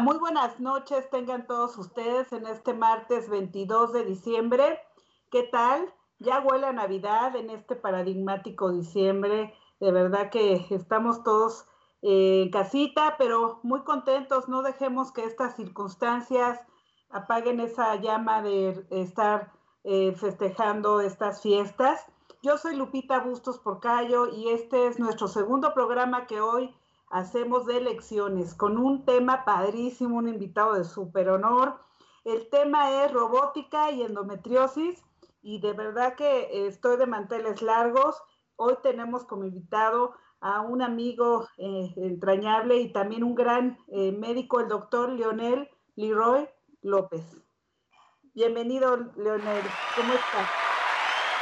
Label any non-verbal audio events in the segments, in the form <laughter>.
Muy buenas noches tengan todos ustedes en este martes 22 de diciembre. ¿Qué tal? Ya huele a Navidad en este paradigmático diciembre. De verdad que estamos todos eh, en casita, pero muy contentos. No dejemos que estas circunstancias apaguen esa llama de estar eh, festejando estas fiestas. Yo soy Lupita Bustos Porcayo y este es nuestro segundo programa que hoy hacemos de elecciones con un tema padrísimo, un invitado de súper honor. El tema es robótica y endometriosis y de verdad que estoy de manteles largos. Hoy tenemos como invitado a un amigo eh, entrañable y también un gran eh, médico, el doctor Leonel Leroy López. Bienvenido, Leonel. ¿Cómo estás?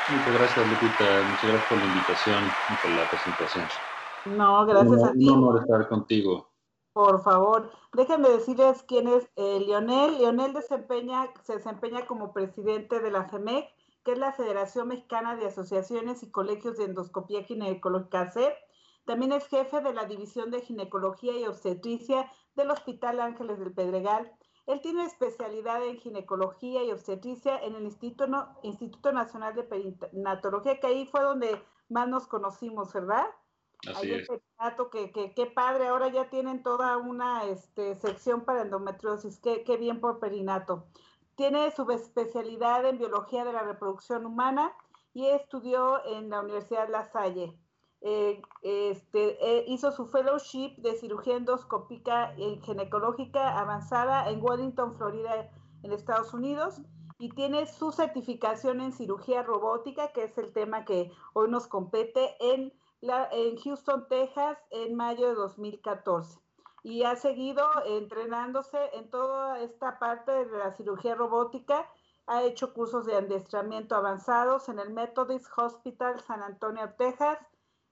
Muchas gracias, Lupita. Muchas gracias por la invitación y por la presentación. No, gracias a ti. Un honor estar contigo. Por favor, déjenme decirles quién es eh, Lionel. Lionel desempeña, se desempeña como presidente de la FEMEC, que es la Federación Mexicana de Asociaciones y Colegios de Endoscopía Ginecológica CEP. También es jefe de la División de Ginecología y Obstetricia del Hospital Ángeles del Pedregal. Él tiene especialidad en ginecología y obstetricia en el Instituto, Instituto Nacional de Perinatología, que ahí fue donde más nos conocimos, ¿verdad? Así es. que, que, padre, ahora ya tienen toda una este, sección para endometriosis, qué, qué bien por perinato. Tiene su especialidad en biología de la reproducción humana y estudió en la Universidad La Salle. Eh, este, eh, hizo su fellowship de cirugía endoscópica y ginecológica avanzada en Wellington, Florida, en Estados Unidos, y tiene su certificación en cirugía robótica, que es el tema que hoy nos compete en en Houston, Texas, en mayo de 2014. Y ha seguido entrenándose en toda esta parte de la cirugía robótica. Ha hecho cursos de adiestramiento avanzados en el Methodist Hospital San Antonio, Texas.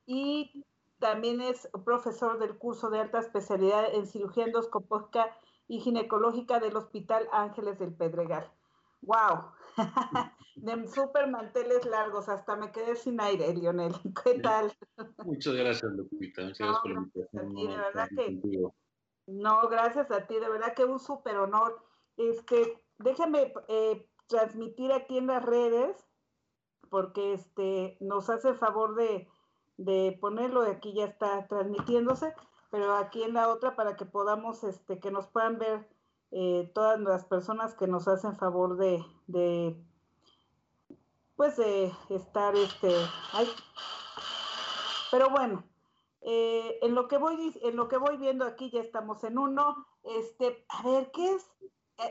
Y también es profesor del curso de alta especialidad en cirugía endoscópica y ginecológica del Hospital Ángeles del Pedregal. ¡Wow! <laughs> de súper manteles largos, hasta me quedé sin aire, Lionel. <laughs> ¿Qué tal? Muchas gracias, Lupita. Muchas gracias por la invitación. de verdad que, no, gracias a ti, de verdad que un súper honor. Este, déjame eh, transmitir aquí en las redes, porque este, nos hace el favor de, de ponerlo, de aquí ya está transmitiéndose, pero aquí en la otra para que podamos, este, que nos puedan ver eh, todas las personas que nos hacen favor de, de pues de estar este pero bueno eh, en lo que voy en lo que voy viendo aquí ya estamos en uno. Este a ver qué es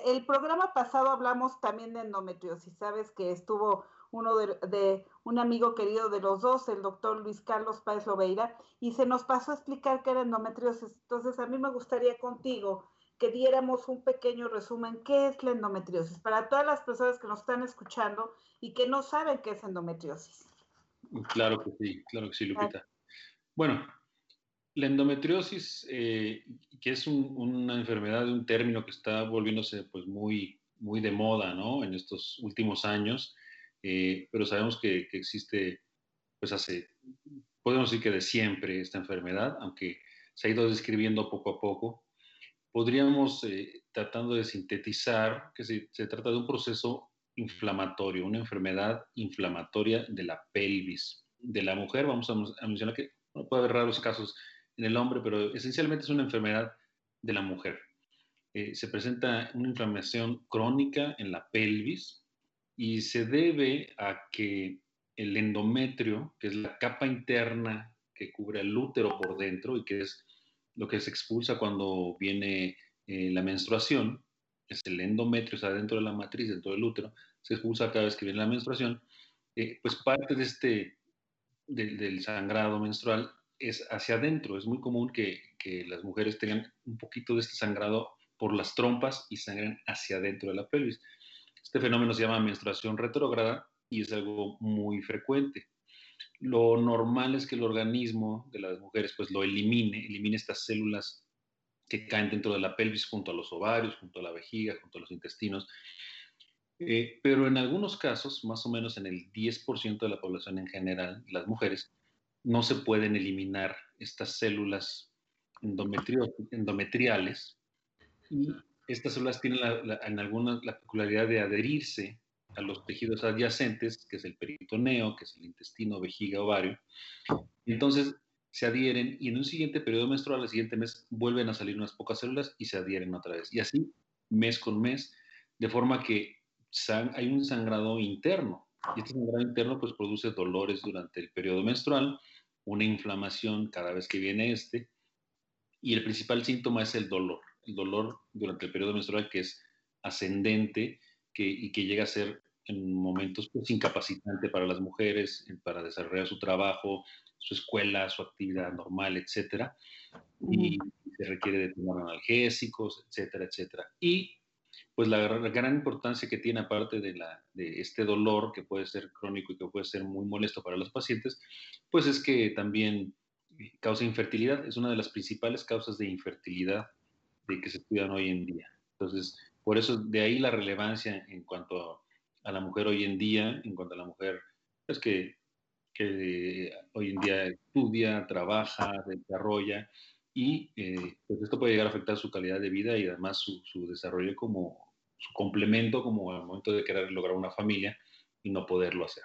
el programa pasado hablamos también de endometriosis sabes que estuvo uno de, de, un amigo querido de los dos, el doctor Luis Carlos Páez Lobeira, y se nos pasó a explicar qué era endometriosis. Entonces, a mí me gustaría contigo que diéramos un pequeño resumen, ¿qué es la endometriosis? Para todas las personas que nos están escuchando y que no saben qué es endometriosis. Claro que sí, claro que sí, Lupita. Bueno, la endometriosis, eh, que es una enfermedad, un término que está volviéndose pues muy, muy de moda, ¿no? En estos últimos años, eh, pero sabemos que, que, existe, pues hace, podemos decir que de siempre esta enfermedad, aunque se ha ido describiendo poco a poco podríamos, eh, tratando de sintetizar, que se, trata de un proceso inflamatorio, una enfermedad inflamatoria de la pelvis. De la mujer, vamos a, mencionar que puede haber raros casos en el hombre, pero esencialmente es una enfermedad de la mujer. Eh, se presenta una inflamación crónica en la pelvis y se debe a que el endometrio, que es la capa interna que cubre el útero por dentro y que es lo que se expulsa cuando viene eh, la menstruación, es el endometrio, o sea, dentro de la matriz, dentro del útero, se expulsa cada vez que viene la menstruación, eh, pues parte de este, del sangrado menstrual es hacia adentro. Es muy común que, que, las mujeres tengan un poquito de este sangrado por las trompas y sangren hacia adentro de la pelvis. Este fenómeno se llama menstruación retrógrada y es algo muy frecuente lo normal es que el organismo de las mujeres pues lo elimine, elimine estas células que caen dentro de la pelvis junto a los ovarios, junto a la vejiga, junto a los intestinos. Eh, pero en algunos casos, más o menos en el 10% de la población en general, las mujeres, no se pueden eliminar estas células endometriales y estas células tienen en algunas la peculiaridad de adherirse a los tejidos adyacentes, que es el peritoneo, que es el intestino, vejiga, ovario. Entonces se adhieren y en un siguiente periodo menstrual, el siguiente mes, vuelven a salir unas pocas células y se adhieren otra vez. Y así, mes con mes, de forma que hay un sangrado interno. Y este sangrado interno pues produce dolores durante el periodo menstrual, una inflamación cada vez que viene este, y el principal síntoma es el dolor. El dolor durante el periodo menstrual que es ascendente que, y que llega a ser en momentos pues, incapacitante para las mujeres, para desarrollar su trabajo, su escuela, su actividad normal, etcétera. Y se requiere de tomar analgésicos, etcétera, etcétera. Y pues la, gran importancia que tiene aparte de, la, de este dolor que puede ser crónico y que puede ser muy molesto para los pacientes, pues es que también causa infertilidad, es una de las principales causas de infertilidad de que se estudian hoy en día. Entonces, por eso de ahí la relevancia en cuanto a, la mujer hoy en día, en cuanto a la mujer pues que, hoy en día estudia, trabaja, desarrolla y eh, pues esto puede llegar a afectar su calidad de vida y además su, su desarrollo como su complemento como al momento de querer lograr una familia y no poderlo hacer.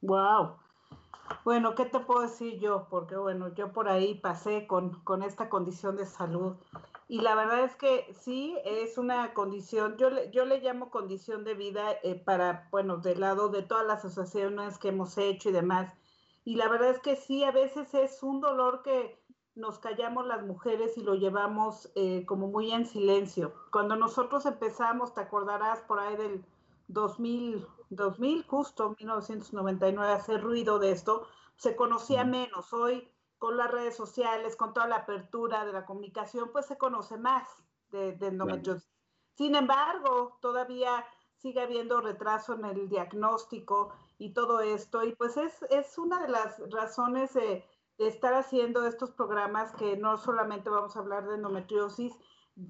Wow. Bueno, ¿qué te puedo decir yo? Porque bueno, yo por ahí pasé con, con esta condición de salud y la verdad es que sí, es una condición, yo le, yo le llamo condición de vida eh, para, bueno, del lado de todas las asociaciones que hemos hecho y demás. Y la verdad es que sí, a veces es un dolor que nos callamos las mujeres y lo llevamos eh, como muy en silencio. Cuando nosotros empezamos, te acordarás por ahí del 2000, 2000 justo 1999, hacer ruido de esto, se conocía menos. Hoy, con las redes sociales, con toda la apertura de la comunicación, pues se conoce más de, de endometriosis. Sin embargo, todavía sigue habiendo retraso en el diagnóstico y todo esto, y pues es, es una de las razones de de estar haciendo estos programas que no solamente vamos a hablar de endometriosis,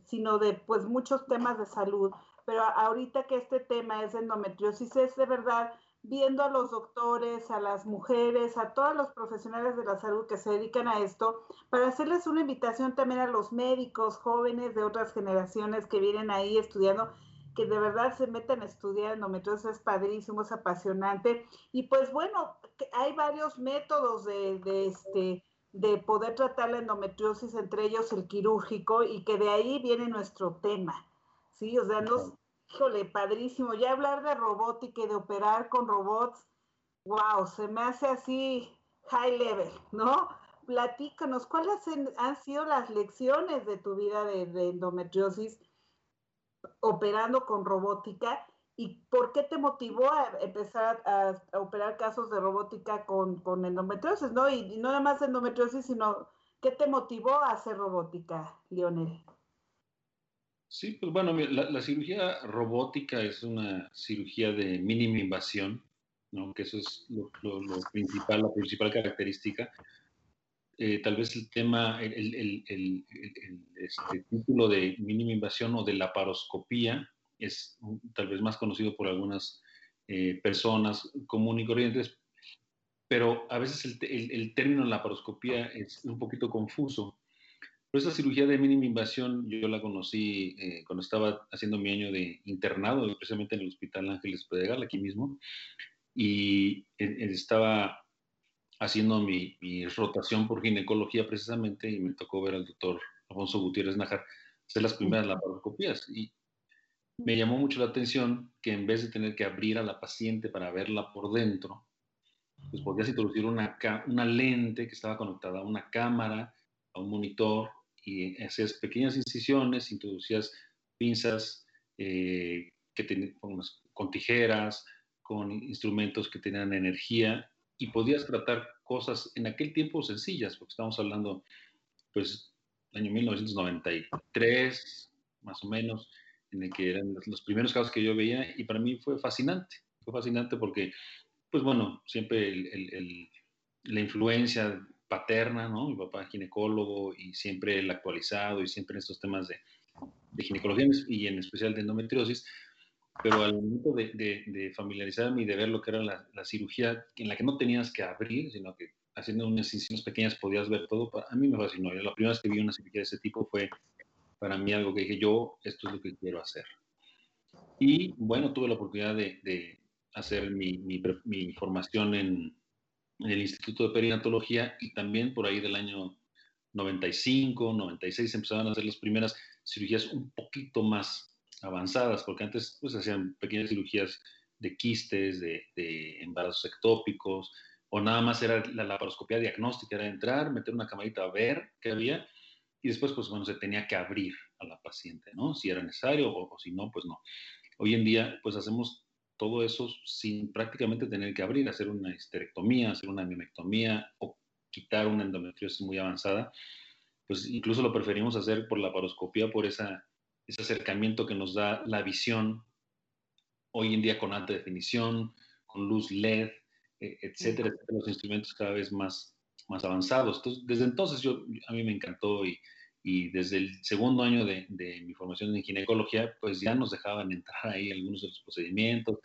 sino de pues muchos temas de salud. Pero ahorita que este tema es endometriosis, es de verdad viendo a los doctores, a las mujeres, a todos los profesionales de la salud que se dedican a esto, para hacerles una invitación también a los médicos jóvenes de otras generaciones que vienen ahí estudiando que de verdad se meten a estudiar endometriosis, es padrísimo, es apasionante. Y pues bueno, hay varios métodos de, de, este, de poder tratar la endometriosis, entre ellos el quirúrgico, y que de ahí viene nuestro tema. Sí, o sea, nos, híjole, padrísimo. Ya hablar de robótica y de operar con robots, wow, se me hace así high level, ¿no? Platícanos, ¿cuáles han sido las lecciones de tu vida de, endometriosis? operando con robótica y por qué te motivó a empezar a, operar casos de robótica con, con, endometriosis, ¿no? Y, no nada más endometriosis, sino qué te motivó a hacer robótica, Lionel. Sí, pues bueno, la, cirugía robótica es una cirugía de mínima invasión, ¿no? Que eso es lo, lo principal, la principal característica. Eh, tal vez el tema, el, este, título de mínima invasión o de la paroscopía es tal vez más conocido por algunas eh, personas comunes y corrientes, pero a veces el, término laparoscopía es un poquito confuso. Pero esa cirugía de mínima invasión yo la conocí eh, cuando estaba haciendo mi año de internado, precisamente en el Hospital Ángeles Pedregal, aquí mismo, y estaba haciendo mi, rotación por ginecología precisamente y me tocó ver al doctor Alfonso Gutiérrez Najar hacer las primeras laparoscopías y me llamó mucho la atención que en vez de tener que abrir a la paciente para verla por dentro, pues podías introducir una, una lente que estaba conectada a una cámara, a un monitor y hacías pequeñas incisiones, introducías pinzas eh, que con tijeras, con instrumentos que tenían energía y podías tratar cosas en aquel tiempo sencillas, porque estamos hablando, pues, año 1993, más o menos, en el que eran los primeros casos que yo veía y para mí fue fascinante, fue fascinante porque, pues bueno, siempre el, la influencia paterna, ¿no? Mi papá ginecólogo y siempre el actualizado y siempre en estos temas de, de ginecología y en especial de endometriosis, pero al momento de, de, familiarizarme y de ver lo que era la, cirugía, en la que no tenías que abrir, sino que haciendo unas incisiones pequeñas podías ver todo, a mí me fascinó. La primera vez que vi una cirugía de ese tipo fue para mí algo que dije, yo, esto es lo que quiero hacer. Y bueno, tuve la oportunidad de, hacer mi, mi, formación en, en, el Instituto de Perinatología y también por ahí del año 95, 96 empezaban a hacer las primeras cirugías un poquito más avanzadas, porque antes pues hacían pequeñas cirugías de quistes, de, de embarazos ectópicos, o nada más era la laparoscopia diagnóstica, era entrar, meter una camarita a ver qué había, y después pues bueno, se tenía que abrir a la paciente, ¿no? Si era necesario o, si no, pues no. Hoy en día pues hacemos todo eso sin prácticamente tener que abrir, hacer una histerectomía, hacer una miomectomía o quitar una endometriosis muy avanzada, pues incluso lo preferimos hacer por la laparoscopia, por esa, ese acercamiento que nos da la visión hoy en día con alta definición, con luz LED, e, etcétera, los instrumentos cada vez más, más avanzados. Entonces, desde entonces yo, a mí me encantó y, y desde el segundo año de, de, mi formación en ginecología, pues ya nos dejaban entrar ahí algunos de los procedimientos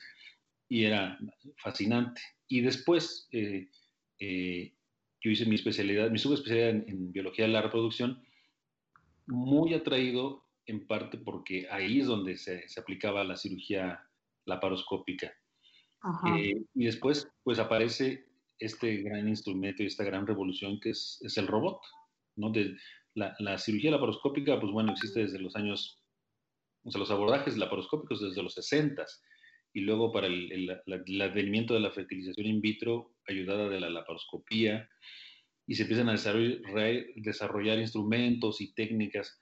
y era fascinante. Y después eh, eh, yo hice mi especialidad, mi subespecialidad en, en biología de la reproducción, muy atraído en parte porque ahí es donde se, se aplicaba la cirugía laparoscópica. Eh, y después, pues aparece este gran instrumento y esta gran revolución que es, es el robot, ¿no? De, la, la, cirugía laparoscópica, pues bueno, existe desde los años, o sea, los abordajes laparoscópicos desde los 60 y luego para el, el, el, advenimiento de la fertilización in vitro, ayudada de la laparoscopía, y se empiezan a desarrollar, desarrollar instrumentos y técnicas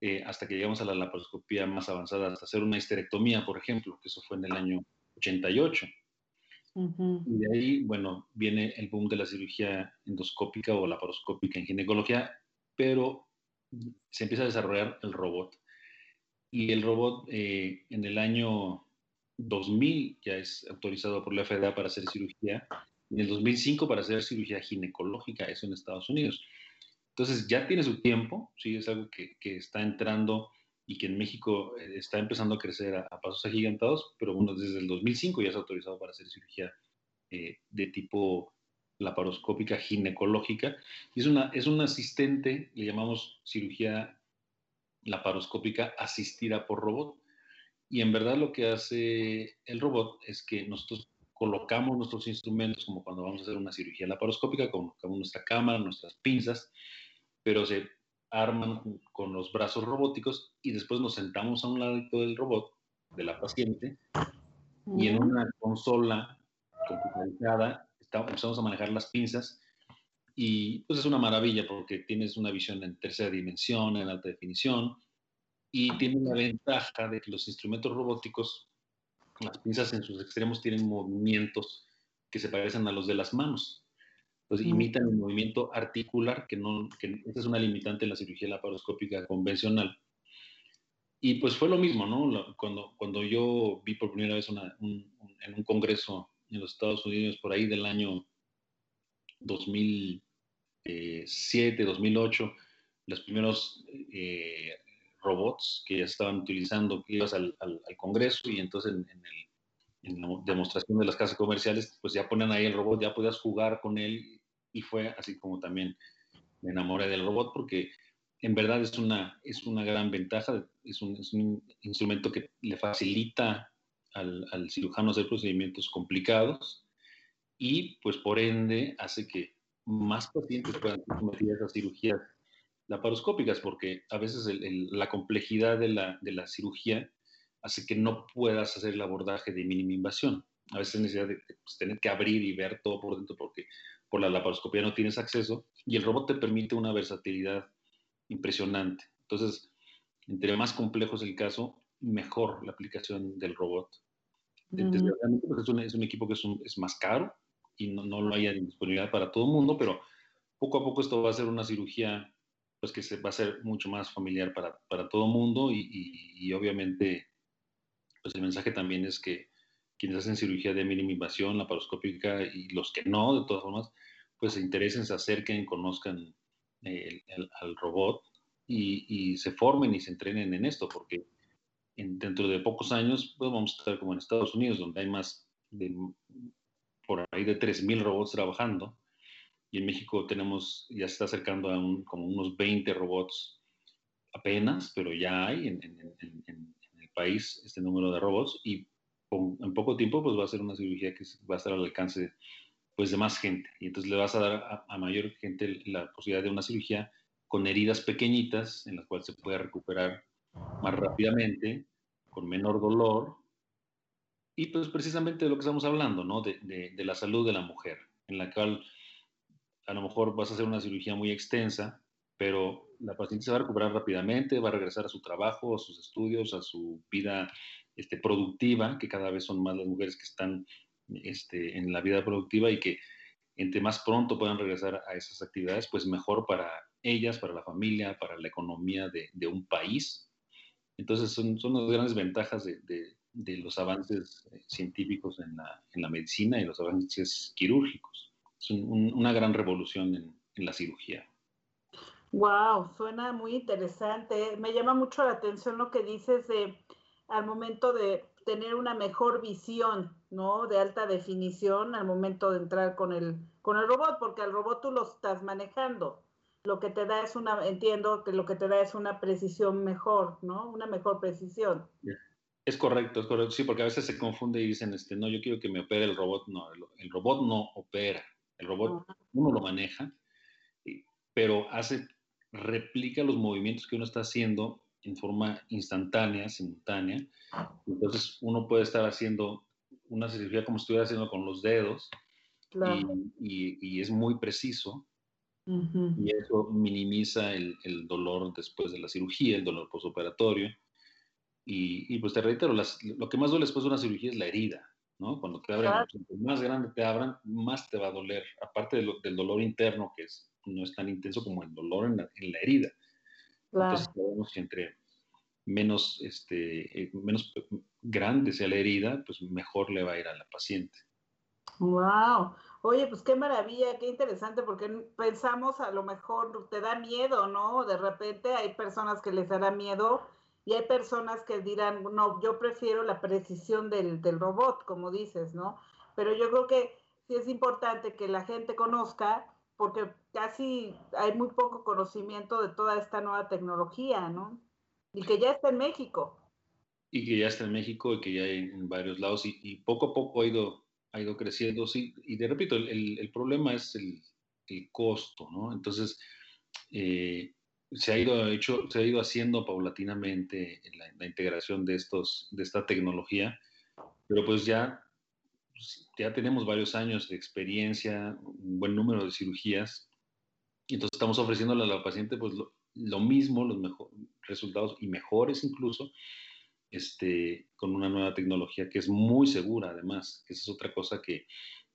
eh, hasta que llegamos a la laparoscopía más avanzada, hasta hacer una histerectomía, por ejemplo, que eso fue en el año 88. Y de ahí, bueno, viene el boom de la cirugía endoscópica o laparoscópica en ginecología, pero se empieza a desarrollar el robot. Y el robot eh, en el año 2000 ya es autorizado por la FDA para hacer cirugía, en el 2005 para hacer cirugía ginecológica, eso en Estados Unidos. Entonces ya tiene su tiempo, sí, es algo que, que está entrando y que en México eh, está empezando a crecer a, pasos agigantados, pero bueno, desde el 2005 ya es autorizado para hacer cirugía eh, de tipo laparoscópica ginecológica. Y es, una, es un asistente, le llamamos cirugía laparoscópica asistida por robot. Y en verdad lo que hace el robot es que nosotros colocamos nuestros instrumentos, como cuando vamos a hacer una cirugía laparoscópica, colocamos nuestra cámara, nuestras pinzas, pero se arman con los brazos robóticos y después nos sentamos a un lado del robot, de la paciente, y en una consola computarizada empezamos a manejar las pinzas y pues es una maravilla porque tienes una visión en tercera dimensión, en alta definición y tiene la ventaja de que los instrumentos robóticos, las pinzas en sus extremos tienen movimientos que se parecen a los de las manos. Pues imitan el movimiento articular, que no, que esa es una limitante en la cirugía laparoscópica convencional. Y pues fue lo mismo, ¿no? Cuando, cuando yo vi por primera vez una, un, en un congreso en los Estados Unidos por ahí del año 2007, 2008, los primeros eh, robots que ya estaban utilizando, que ibas al, al, congreso y entonces en, en, el, en, la demostración de las casas comerciales, pues ya ponen ahí el robot, ya podías jugar con él y fue así como también me enamoré del robot porque en verdad es una, es una gran ventaja, es un, es un instrumento que le facilita al, al, cirujano hacer procedimientos complicados y pues por ende hace que más pacientes puedan ser sometidos a cirugías laparoscópicas porque a veces el, el, la complejidad de la, de la cirugía hace que no puedas hacer el abordaje de mínima invasión. A veces necesidad de pues, tener que abrir y ver todo por dentro porque por la laparoscopía no tienes acceso y el robot te permite una versatilidad impresionante. Entonces, entre más complejo es el caso, mejor la aplicación del robot. Desgraciadamente, pues es, un, es, un, equipo que es, un, es más caro y no, no, lo hay disponibilidad para todo el mundo, pero poco a poco esto va a ser una cirugía pues que se va a ser mucho más familiar para, para todo el mundo y, y, y, obviamente pues el mensaje también es que quienes hacen cirugía de mínima invasión, laparoscópica y los que no, de todas formas, pues se interesen, se acerquen, conozcan el, el, al robot y, y, se formen y se entrenen en esto, porque en, dentro de pocos años pues vamos a estar como en Estados Unidos, donde hay más de, por ahí de 3.000 robots trabajando, y en México tenemos, ya se está acercando a un, como unos 20 robots apenas, pero ya hay en, el país este número de robots. Y en poco tiempo pues va a ser una cirugía que va a estar al alcance pues de más gente. Y entonces le vas a dar a, mayor gente la posibilidad de una cirugía con heridas pequeñitas en las cuales se puede recuperar más rápidamente, con menor dolor y pues precisamente de lo que estamos hablando, ¿no? De, de, la salud de la mujer, en la cual a lo mejor vas a hacer una cirugía muy extensa, pero la paciente se va a recuperar rápidamente, va a regresar a su trabajo, a sus estudios, a su vida este, productiva, que cada vez son más las mujeres que están este, en la vida productiva y que entre más pronto puedan regresar a esas actividades, pues mejor para ellas, para la familia, para la economía de, de un país. Entonces son, son las grandes ventajas de, de los avances eh, científicos en la, en la, medicina y los avances quirúrgicos. Es una gran revolución en, en, la cirugía. Wow, suena muy interesante. Me llama mucho la atención lo que dices de al momento de tener una mejor visión, ¿no? De alta definición al momento de entrar con el, con el robot, porque al robot tú lo estás manejando. Lo que te da es una, entiendo que lo que te da es una precisión mejor, ¿no? Una mejor precisión. Es correcto, es correcto, sí, porque a veces se confunde y dicen, este, no, yo quiero que me opere el robot. No, el, robot no opera, el robot uno lo maneja, pero hace, replica los movimientos que uno está haciendo en forma instantánea, simultánea. Entonces uno puede estar haciendo una cirugía como si estuviera haciendo con los dedos y, es muy preciso. Y eso minimiza el, el, dolor después de la cirugía, el dolor postoperatorio. Y, pues te reitero, lo que más duele después de una cirugía es la herida, ¿no? Cuando te abren, más grande te abran, más te va a doler, aparte del dolor interno, que es, no es tan intenso como el dolor en la, herida. Entonces, sabemos que entre menos, este, eh, menos grande sea la herida, pues mejor le va a ir a la paciente. ¡Wow! Oye, pues qué maravilla, qué interesante, porque pensamos a lo mejor te da miedo, ¿no? De repente hay personas que les dará miedo y hay personas que dirán, no, yo prefiero la precisión del, robot, como dices, ¿no? Pero yo creo que sí es importante que la gente conozca, porque casi hay muy poco conocimiento de toda esta nueva tecnología, ¿no? Y que ya está en México. Y que ya está en México y que ya hay en varios lados y, poco a poco ha ido, ha ido creciendo, sí. Y de repito, el, problema es el, costo, ¿no? Entonces, eh, se ha ido hecho, se ha ido haciendo paulatinamente la, la, integración de estos, de esta tecnología, pero pues ya, pues, ya tenemos varios años de experiencia, un buen número de cirugías, y entonces estamos ofreciéndole a la paciente pues lo, mismo, los mejores resultados y mejores incluso, este, con una nueva tecnología que es muy segura además, esa es otra cosa que,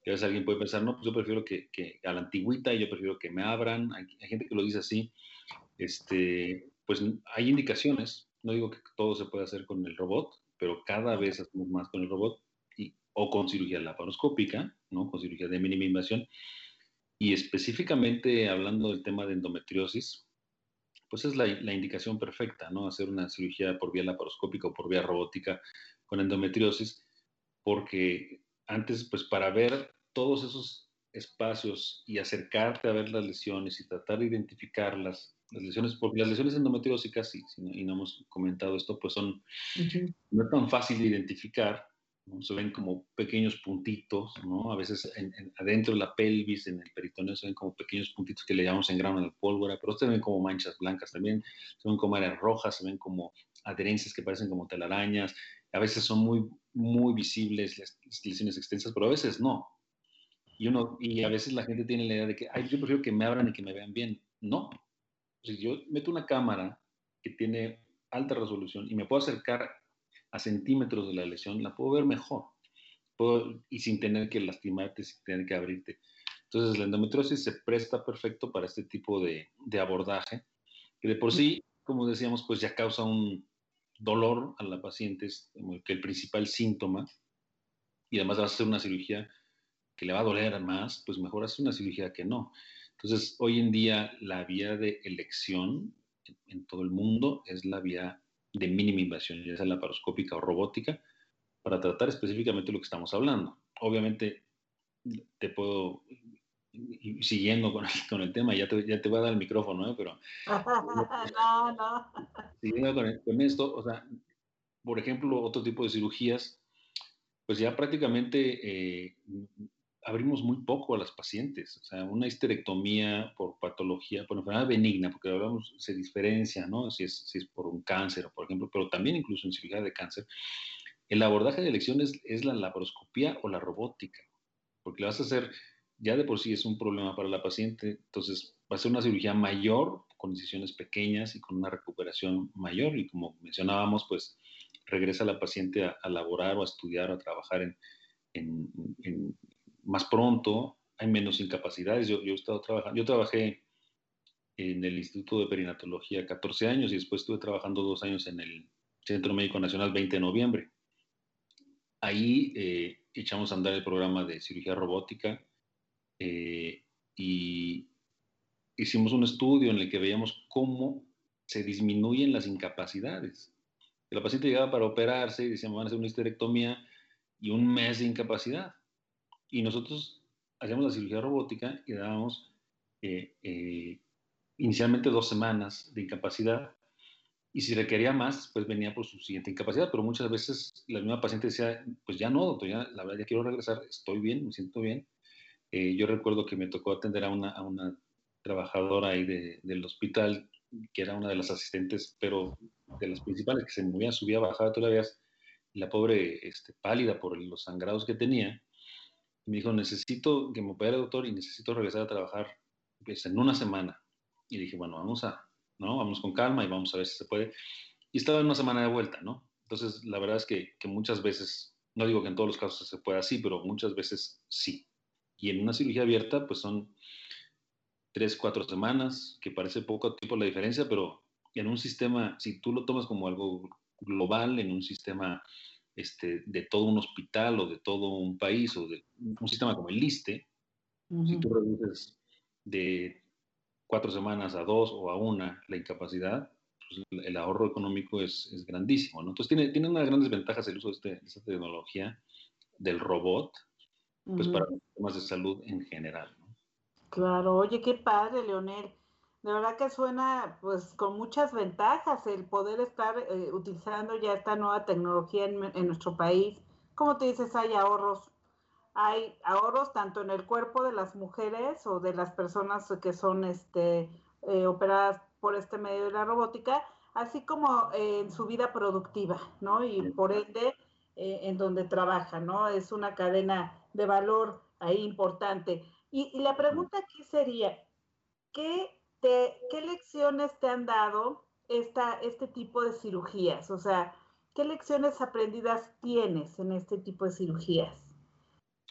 a veces alguien puede pensar, no, pues yo prefiero que, que a la antigüita, yo prefiero que me abran, hay, hay gente que lo dice así, este, pues hay indicaciones. No digo que todo se puede hacer con el robot, pero cada vez hacemos más con el robot y, o con cirugía laparoscópica, ¿no? con cirugía de mínima invasión. Y específicamente hablando del tema de endometriosis, pues es la, la, indicación perfecta, ¿no? Hacer una cirugía por vía laparoscópica o por vía robótica con endometriosis, porque antes, pues para ver todos esos espacios y acercarte a ver las lesiones y tratar de identificarlas las lesiones, porque las lesiones endometriósicas, y, y no hemos comentado esto, pues son, no es tan fácil de identificar, ¿no? se ven como pequeños puntitos, ¿no? A veces adentro de la pelvis, en el peritoneo, se ven como pequeños puntitos que le llamamos en grano de pólvora, pero se ven como manchas blancas también, se ven como áreas rojas, se ven como adherencias que parecen como telarañas, a veces son muy, muy visibles las, lesiones extensas, pero a veces no. Y, uno, y a veces la gente tiene la idea de que, ay, yo prefiero que me abran y que me vean bien. No, si yo meto una cámara que tiene alta resolución y me puedo acercar a centímetros de la lesión, la puedo ver mejor. y sin tener que lastimarte, sin tener que abrirte. Entonces, la endometriosis se presta perfecto para este tipo de, de abordaje, que de por sí, como decíamos, pues ya causa un dolor a la paciente, es que el principal síntoma, y además va a hacer una cirugía que le va a doler más, pues mejor hacer una cirugía que no. Entonces, hoy en día la vía de elección en todo el mundo es la vía de mínima invasión, ya sea laparoscópica o robótica, para tratar específicamente lo que estamos hablando. Obviamente, te puedo y siguiendo con el, con el tema, ya te, ya te voy a dar el micrófono, ¿eh? pero... no, <laughs> no. Siguiendo con, con, esto, o sea, por ejemplo, otro tipo de cirugías, pues ya prácticamente eh, abrimos muy poco a las pacientes. O sea, una histerectomía por patología, por enfermedad benigna, porque hablamos, se diferencia, ¿no? Si es, si es por un cáncer, por ejemplo, pero también incluso en cirugía de cáncer. El abordaje de elección es, la laparoscopía o la robótica, porque le vas a hacer ya de por sí es un problema para la paciente, entonces va a ser una cirugía mayor, con incisiones pequeñas y con una recuperación mayor, y como mencionábamos, pues regresa la paciente a, laborar o a estudiar o a trabajar en, más pronto, hay menos incapacidades. Yo, yo, he estado trabajando, yo trabajé en el Instituto de Perinatología 14 años y después estuve trabajando dos años en el Centro Médico Nacional 20 de noviembre. Ahí eh, echamos a andar el programa de cirugía robótica eh, y hicimos un estudio en el que veíamos cómo se disminuyen las incapacidades. La paciente llegaba para operarse y decíamos, van a hacer una histerectomía y un mes de incapacidad. Y nosotros hacíamos la cirugía robótica y dábamos eh, eh, inicialmente dos semanas de incapacidad. Y si requería más, pues venía por su siguiente incapacidad, pero muchas veces la misma paciente decía, pues ya no, doctor, ya, la verdad ya quiero regresar, estoy bien, me siento bien, eh, yo recuerdo que me tocó atender a una, a una trabajadora ahí de, del hospital, que era una de las asistentes, pero de las principales, que se movía, subía, bajaba todavía, la pobre este, pálida por los sangrados que tenía, me dijo, necesito que me opere, doctor, y necesito regresar a trabajar pues, en una semana. Y dije, bueno, vamos a, ¿no? Vamos con calma y vamos a ver si se puede. Y estaba en una semana de vuelta, ¿no? Entonces, la verdad es que, que muchas veces, no digo que en todos los casos se pueda así, pero muchas veces sí. Y en una cirugía abierta, pues son tres, cuatro semanas, que parece poco tiempo la diferencia, pero en un sistema, si tú lo tomas como algo global, en un sistema este, de todo un hospital o de todo un país o de un sistema como el LISTE, si tú reduces de cuatro semanas a dos o a una la incapacidad, pues el ahorro económico es, es grandísimo. ¿no? Entonces tiene, tiene unas grandes ventajas el uso de, este, de esta tecnología del robot, pues para los temas de salud en general. Claro, oye, qué padre, Leonel. De verdad que suena pues con muchas ventajas el poder estar eh, utilizando ya esta nueva tecnología en, nuestro país. Como te dices, hay ahorros. Hay ahorros tanto en el cuerpo de las mujeres o de las personas que son este, eh, operadas por este medio de la robótica, así como en su vida productiva, ¿no? Y por ende, eh, en donde trabaja, ¿no? Es una cadena de valor ahí importante. Y, la pregunta aquí sería, ¿qué, ¿qué lecciones te han dado esta, este tipo de cirugías? O sea, ¿qué lecciones aprendidas tienes en este tipo de cirugías?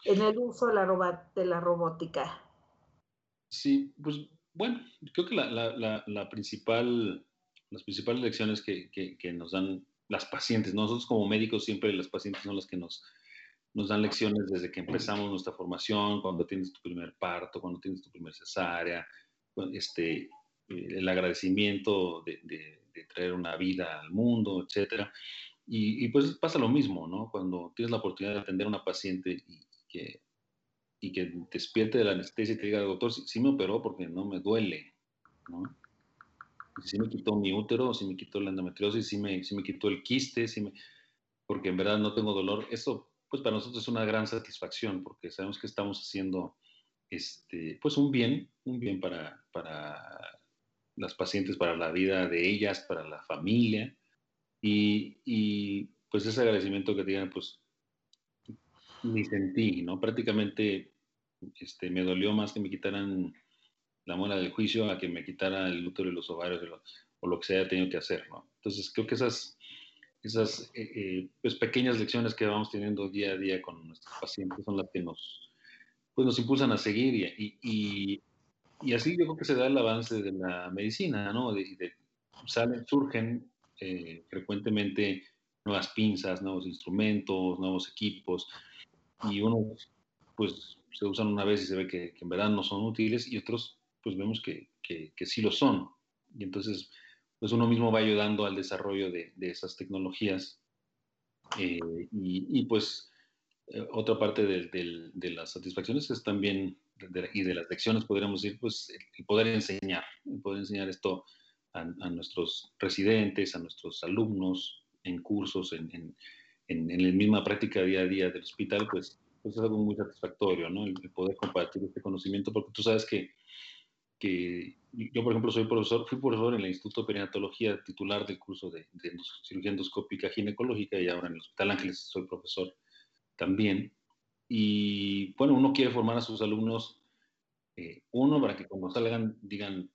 En el uso de la, de robótica. Sí, pues bueno, creo que la, la, principal, las principales lecciones que, que, que, nos dan las pacientes, nosotros como médicos siempre las pacientes son las que nos, nos dan lecciones desde que empezamos nuestra formación, cuando tienes tu primer parto, cuando tienes tu primer cesárea, este, el agradecimiento de, traer una vida al mundo, etc. Y, pues pasa lo mismo, ¿no? Cuando tienes la oportunidad de atender a una paciente y que, y que despierte de la anestesia y te diga, doctor, sí, me operó porque no me duele, ¿no? Si me quitó mi útero, si me quitó la endometriosis, si me, me quitó el quiste, si me, porque en verdad no tengo dolor, eso pues para nosotros es una gran satisfacción porque sabemos que estamos haciendo este, pues un bien, un bien para, para las pacientes, para la vida de ellas, para la familia. Y, y pues ese agradecimiento que tienen, pues ni sentí, ¿no? Prácticamente este, me dolió más que me quitaran la muela del juicio a que me quitara el útero y los ovarios o lo que se haya tenido que hacer, ¿no? Entonces creo que esas esas eh, eh, pues pequeñas lecciones que vamos teniendo día a día con nuestros pacientes son las que nos, pues nos impulsan a seguir y, y, y así yo creo que se da el avance de la medicina, ¿no? De, salen, surgen eh, frecuentemente nuevas pinzas, nuevos instrumentos, nuevos equipos y unos pues se usan una vez y se ve que, que en verdad no son útiles y otros pues vemos que, que, que sí lo son. Y entonces pues uno mismo va ayudando al desarrollo de, esas tecnologías. Eh, y, pues eh, otra parte de, las satisfacciones es también y de las lecciones, podríamos decir, pues el poder enseñar, el poder enseñar esto a, nuestros residentes, a nuestros alumnos en cursos, en, en, en, la misma práctica día a día del hospital, pues, pues es algo muy satisfactorio, ¿no? El, poder compartir este conocimiento, porque tú sabes que, que yo, por ejemplo, soy profesor, fui profesor en el Instituto de Perinatología, titular del curso de, de cirugía endoscópica ginecológica, y ahora en el Hospital Ángeles soy profesor también. Y bueno, uno quiere formar a sus alumnos, eh, uno, para que cuando salgan digan,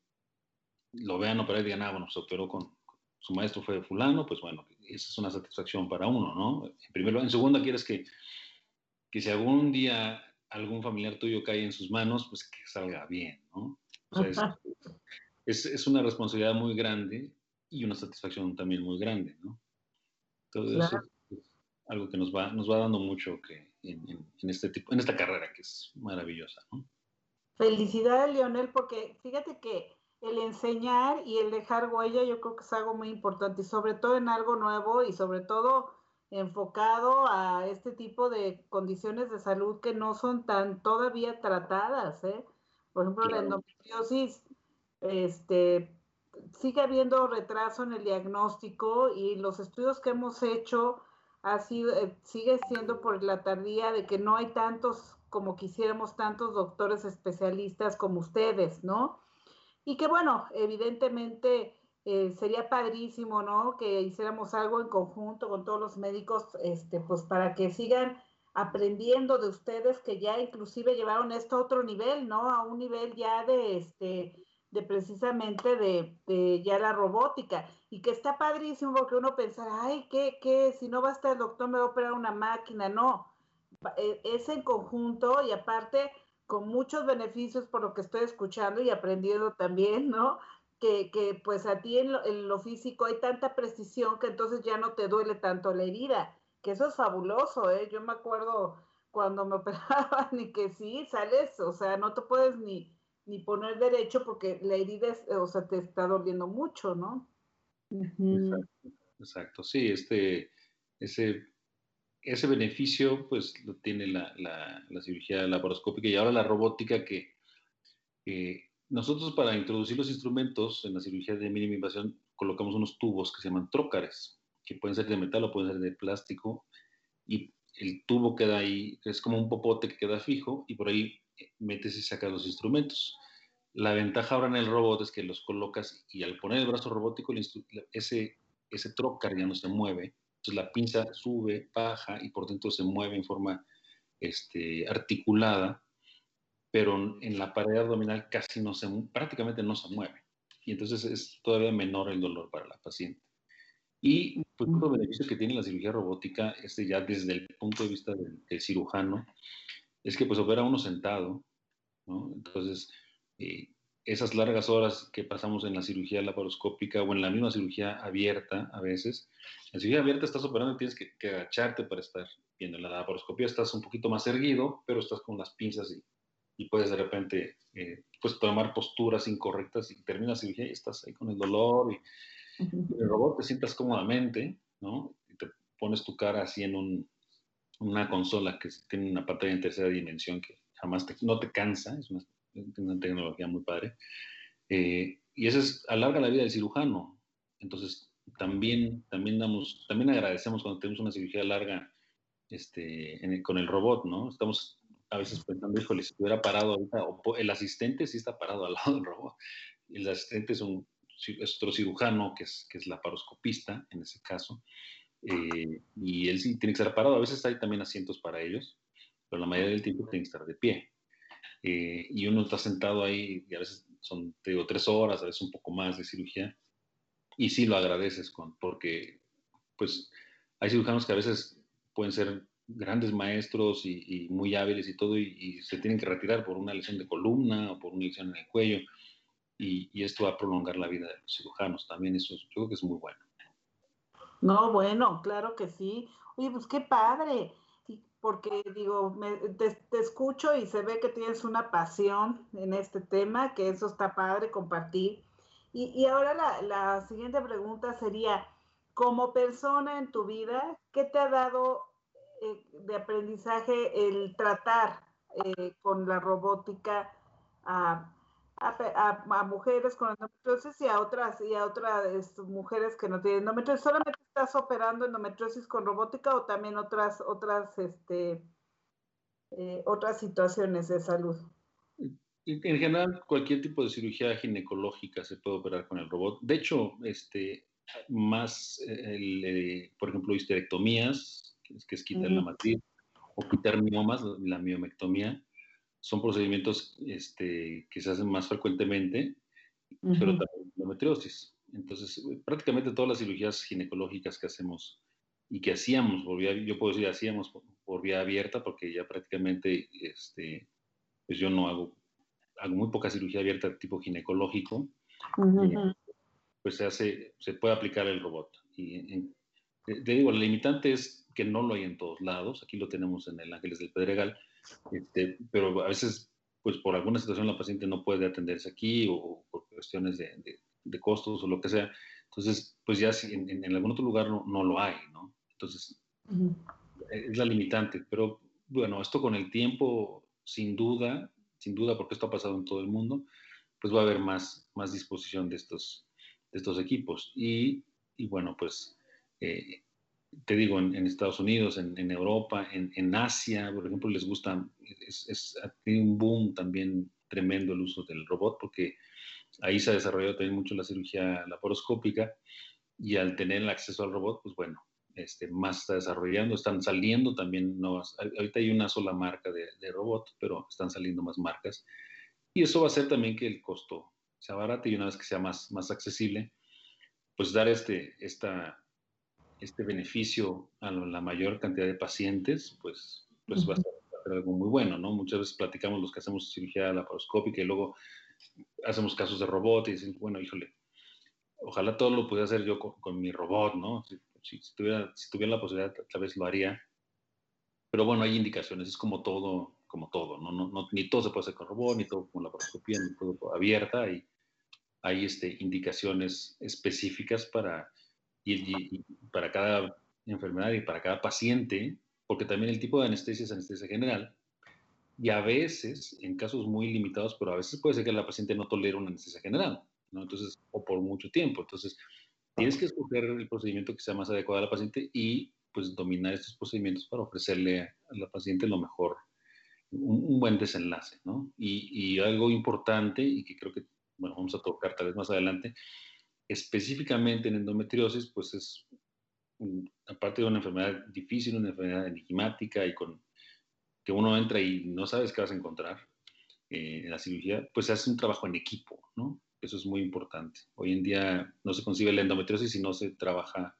lo vean operar y digan, ah, bueno, se operó con, su maestro fue fulano, pues bueno, esa es una satisfacción para uno, ¿no? En primer lugar. En segundo, quieres que, que si algún día algún familiar tuyo cae en sus manos, pues que salga bien, ¿no? O sea, es, es, una responsabilidad muy grande y una satisfacción también muy grande, ¿no? Entonces, es algo que nos va, nos va dando mucho que en, en, este tipo, en esta carrera que es maravillosa, ¿no? Felicidades, Leonel, porque fíjate que el enseñar y el dejar huella yo creo que es algo muy importante y sobre todo en algo nuevo y sobre todo enfocado a este tipo de condiciones de salud que no son tan todavía tratadas, ¿eh? Por ejemplo, la endometriosis, este, sigue habiendo retraso en el diagnóstico y los estudios que hemos hecho ha sido, eh, sigue siendo por la tardía de que no hay tantos como quisiéramos, tantos doctores especialistas como ustedes, ¿no? Y que bueno, evidentemente eh, sería padrísimo, ¿no? Que hiciéramos algo en conjunto con todos los médicos, este, pues para que sigan aprendiendo de ustedes que ya inclusive llevaron esto a otro nivel, ¿no? A un nivel ya de, este, de precisamente de, ya la robótica. Y que está padrísimo porque uno pensará, ay, ¿qué, qué? Si no basta el doctor me va a operar una máquina. No, e, es en conjunto y aparte con muchos beneficios por lo que estoy escuchando y aprendiendo también, ¿no? Que, que pues a ti en lo, físico hay tanta precisión que entonces ya no te duele tanto la herida, que eso es fabuloso, ¿eh? Yo me acuerdo cuando me <laughs> operaban y que sí, sales, o sea, no te puedes ni, ni poner derecho porque la herida, es, o sea, te está doliendo mucho, ¿no? exacto, exacto, sí, este, ese ese beneficio pues lo tiene la, la, cirugía laparoscópica y ahora la robótica que nosotros para introducir los instrumentos en la cirugía de mínima invasión colocamos unos tubos que se llaman trócares, que pueden ser de metal o pueden ser de plástico y el tubo queda ahí, es como un popote que queda fijo y por ahí metes y sacas los instrumentos. La ventaja ahora en el robot es que los colocas y al poner el brazo robótico ese, ese trócar ya no se mueve entonces la pinza sube, baja y por dentro se mueve en forma este, articulada, pero en la pared abdominal casi no se, prácticamente no se mueve. Y entonces es todavía menor el dolor para la paciente. Y pues, otro beneficio que tiene la cirugía robótica, este ya desde el punto de vista del, cirujano, es que pues opera uno sentado, ¿no? Entonces, eh, esas largas horas que pasamos en la cirugía laparoscópica o en la misma cirugía abierta a veces, en la cirugía abierta estás operando y tienes que, agacharte para estar viendo. En la laparoscopia estás un poquito más erguido, pero estás con las pinzas y, y puedes de repente eh, pues tomar posturas incorrectas y termina la cirugía y estás ahí con el dolor y, el robot te sientas cómodamente, ¿no? Y te pones tu cara así en un, una consola que tiene una pantalla en tercera dimensión que jamás te, no te cansa, es una una tecnología muy padre. Eh, y eso es, alarga la vida del cirujano. Entonces, también, también, damos, también agradecemos cuando tenemos una cirugía larga este, con el robot, ¿no? Estamos a veces pensando, híjole, si estuviera parado ahorita, o el asistente sí está parado al lado del robot. El asistente es, un, es otro cirujano que es, que es laparoscopista, en ese caso, eh, y él sí tiene que estar parado. A veces hay también asientos para ellos, pero la mayoría del tiempo tiene que estar de pie. Eh, y uno está sentado ahí y a veces son, te digo, tres horas, a veces un poco más de cirugía, y sí lo agradeces con, porque pues hay cirujanos que a veces pueden ser grandes maestros y, muy hábiles y todo, y, se tienen que retirar por una lesión de columna o por una lesión en el cuello, y, y, esto va a prolongar la vida de los cirujanos. También eso yo creo que es muy bueno. No, bueno, claro que sí. Oye, pues qué padre porque digo, te, escucho y se ve que tienes una pasión en este tema, que eso está padre compartir. Y, ahora la, siguiente pregunta sería, como persona en tu vida, ¿qué te ha dado eh, de aprendizaje el tratar eh, con la robótica a, a, mujeres con endometriosis y a otras y a otras este, mujeres que no tienen endometriosis. ¿Solamente estás operando endometriosis con robótica o también otras otras este eh, otras situaciones de salud? En general, cualquier tipo de cirugía ginecológica se puede operar con el robot. De hecho, este, más, eh, por ejemplo, histerectomías, que es, quitar la matriz, o quitar miomas, la miomectomía, son procedimientos este, que se hacen más frecuentemente, pero también endometriosis. Entonces, prácticamente todas las cirugías ginecológicas que hacemos y que hacíamos, por vía, yo puedo decir hacíamos por, vía abierta, porque ya prácticamente, este, pues yo no hago, hago muy poca cirugía abierta tipo ginecológico, pues se hace, se puede aplicar el robot. Y te digo, el limitante es que no lo hay en todos lados, aquí lo tenemos en el Ángeles del Pedregal, este, pero a veces, pues por alguna situación la paciente no puede atenderse aquí o por cuestiones de, de, costos o lo que sea. Entonces, pues ya si en, en, algún otro lugar no, no, lo hay, ¿no? Entonces, es la limitante. Pero bueno, esto con el tiempo, sin duda, sin duda, porque esto ha pasado en todo el mundo, pues va a haber más, más disposición de estos, de estos equipos. Y, y bueno, pues eh, te digo, en, Estados Unidos, en, Europa, en, Asia, por ejemplo, les gusta, es, es, un boom también tremendo el uso del robot, porque ahí se ha desarrollado también mucho la cirugía laparoscópica y al tener el acceso al robot, pues bueno, este, más está desarrollando, están saliendo también nuevas, ahorita hay una sola marca de, de robot, pero están saliendo más marcas. Y eso va a hacer también que el costo sea barato y una vez que sea más, más accesible, pues dar este, esta, este beneficio a la mayor cantidad de pacientes, pues, pues va a ser algo muy bueno, ¿no? Muchas veces platicamos los que hacemos cirugía laparoscópica y luego hacemos casos de robot y dicen, bueno, híjole, ojalá todo lo pudiera hacer yo con, mi robot, ¿no? Si, tuviera, si tuviera la posibilidad, tal vez lo haría. Pero bueno, hay indicaciones, es como todo, como todo, ¿no? no, no ni todo se puede hacer con robot, ni todo con laparoscopía, ni todo abierta, y hay este, indicaciones específicas para y, para cada enfermedad y para cada paciente, porque también el tipo de anestesia es anestesia general, y a veces, en casos muy limitados, pero a veces puede ser que la paciente no tolere una anestesia general, ¿no? Entonces, o por mucho tiempo. Entonces, tienes que escoger el procedimiento que sea más adecuado a la paciente y pues dominar estos procedimientos para ofrecerle a la paciente lo mejor, un, buen desenlace, ¿no? Y, y, algo importante y que creo que, bueno, vamos a tocar tal vez más adelante, específicamente en endometriosis, pues es, aparte de una enfermedad difícil, una enfermedad enigmática y con que uno entra y no sabes qué vas a encontrar eh, en la cirugía, pues se hace un trabajo en equipo, ¿no? Eso es muy importante. Hoy en día no se concibe la endometriosis si no se trabaja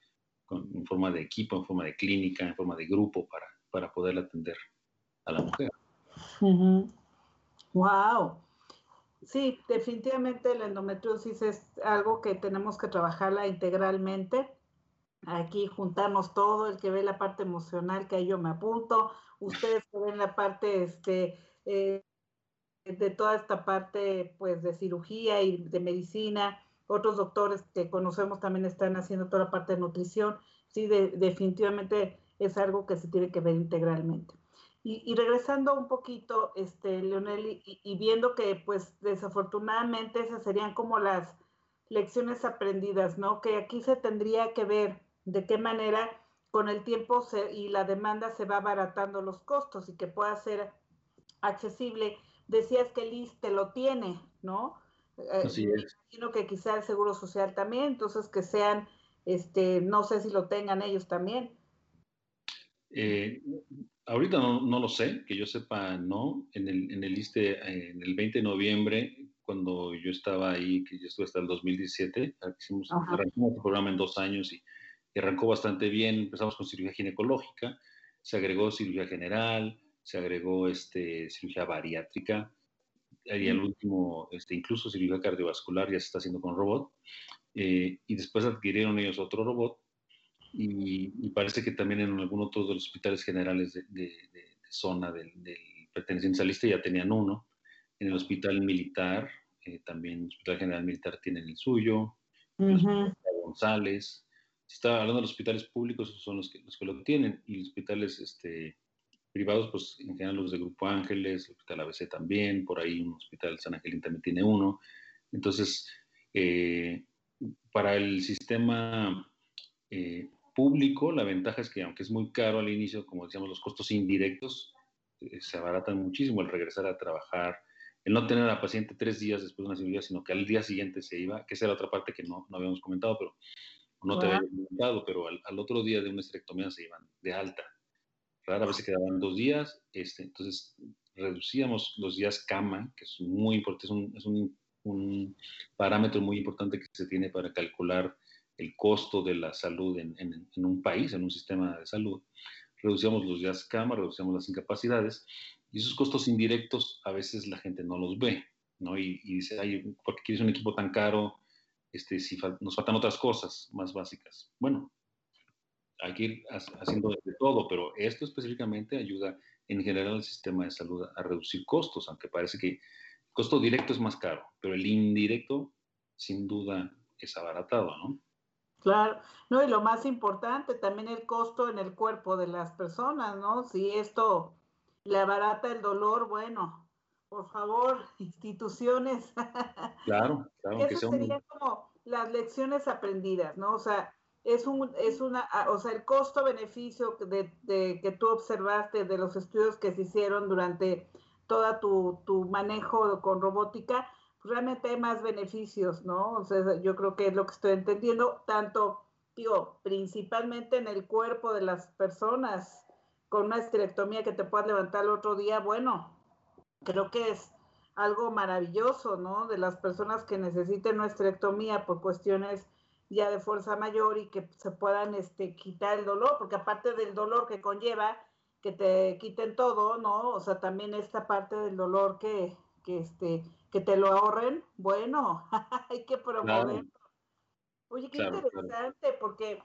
en forma de equipo, en forma de clínica, en forma de grupo para, para poder atender a la mujer. Wow. Sí, definitivamente la endometriosis es algo que tenemos que trabajarla integralmente. Aquí juntamos todo, el que ve la parte emocional, que ahí yo me apunto, ustedes que ven la parte este, eh, de toda esta parte pues de cirugía y de medicina, otros doctores que conocemos también están haciendo toda la parte de nutrición. Sí, definitivamente es algo que se tiene que ver integralmente. Y, regresando un poquito, este, Leonel, y, viendo que pues desafortunadamente esas serían como las lecciones aprendidas, ¿no? Que aquí se tendría que ver de qué manera con el tiempo se, y la demanda se va abaratando los costos y que pueda ser accesible. Decías que el ISTE lo tiene, ¿no? Eh, Así es. Imagino que quizá el Seguro Social también, entonces que sean, este, no sé si lo tengan ellos también. Eh, ahorita no, lo sé, que yo sepa, no. En el, en el ISTE, en el 20 de noviembre, cuando yo estaba ahí, que yo estuve hasta el 2017, hicimos, arrancamos el programa en dos años y, arrancó bastante bien. Empezamos con cirugía ginecológica, se agregó cirugía general, se agregó este, cirugía bariátrica, y el último, este, incluso cirugía cardiovascular ya se está haciendo con robot. Eh, y después adquirieron ellos otro robot y, parece que también en algunos otros de los hospitales generales de, zona del, del pertenecientes al ya tenían uno. En el hospital militar, eh, también el Hospital General Militar tienen el suyo. González. Si está hablando de los hospitales públicos, son los que, los que lo tienen. Y los hospitales este, privados, pues en general los de Grupo Ángeles, el Hospital ABC también, por ahí un Hospital San Angelín también tiene uno. Entonces, eh, para el sistema eh, público, la ventaja es que aunque es muy caro al inicio, como decíamos, los costos indirectos eh, se abaratan muchísimo el regresar a trabajar, el no tener a la paciente tres días después de una cirugía, sino que al día siguiente se iba, que esa era otra parte que no, no habíamos comentado, pero no te había comentado, pero al, al, otro día de una esterectomía se iban de alta. Rara vez se quedaban dos días, este, entonces reducíamos los días cama, que es muy importante, es un, es un, un parámetro muy importante que se tiene para calcular el costo de la salud en, en, en, un país, en un sistema de salud. Reducíamos los días cama, reducíamos las incapacidades y esos costos indirectos a veces la gente no los ve, ¿no? Y, y dice, ay, ¿por qué quieres un equipo tan caro? Este, si nos faltan otras cosas más básicas. Bueno, hay que ir haciendo de todo, pero esto específicamente ayuda en general al sistema de salud a reducir costos, aunque parece que el costo directo es más caro, pero el indirecto sin duda es abaratado, ¿no? Claro, no, y lo más importante, también el costo en el cuerpo de las personas, ¿no? Si esto le abarata el dolor, bueno, por favor, <laughs> instituciones. Claro, claro. Eso que serían como las lecciones aprendidas, ¿no? O sea, es un, es una, o sea, el costo-beneficio de, de, que tú observaste de los estudios que se hicieron durante toda tu, tu manejo con robótica, realmente hay más beneficios, ¿no? O sea, yo creo que es lo que estoy entendiendo, tanto, digo, principalmente en el cuerpo de las personas, con una esterectomía que te puedas levantar el otro día, bueno, creo que es algo maravilloso, ¿no? De las personas que necesiten una esterectomía por cuestiones ya de fuerza mayor y que se puedan este, quitar el dolor, porque aparte del dolor que conlleva que te quiten todo, ¿no? O sea, también esta parte del dolor que, que, este, que te lo ahorren, bueno, <laughs> hay que promoverlo. Oye, qué claro, interesante, claro. porque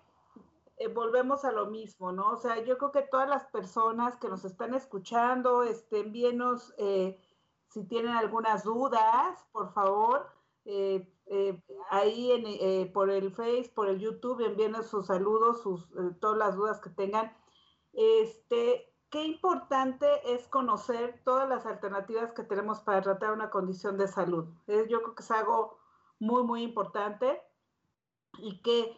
eh, volvemos a lo mismo, ¿no? O sea, yo creo que todas las personas que nos están escuchando, este, envíenos eh, si tienen algunas dudas, por favor, eh, ahí en, por el Face, por el YouTube, envíenos sus saludos, sus, todas las dudas que tengan. Este, qué importante es conocer todas las alternativas que tenemos para tratar una condición de salud. yo creo que es algo muy, muy importante y que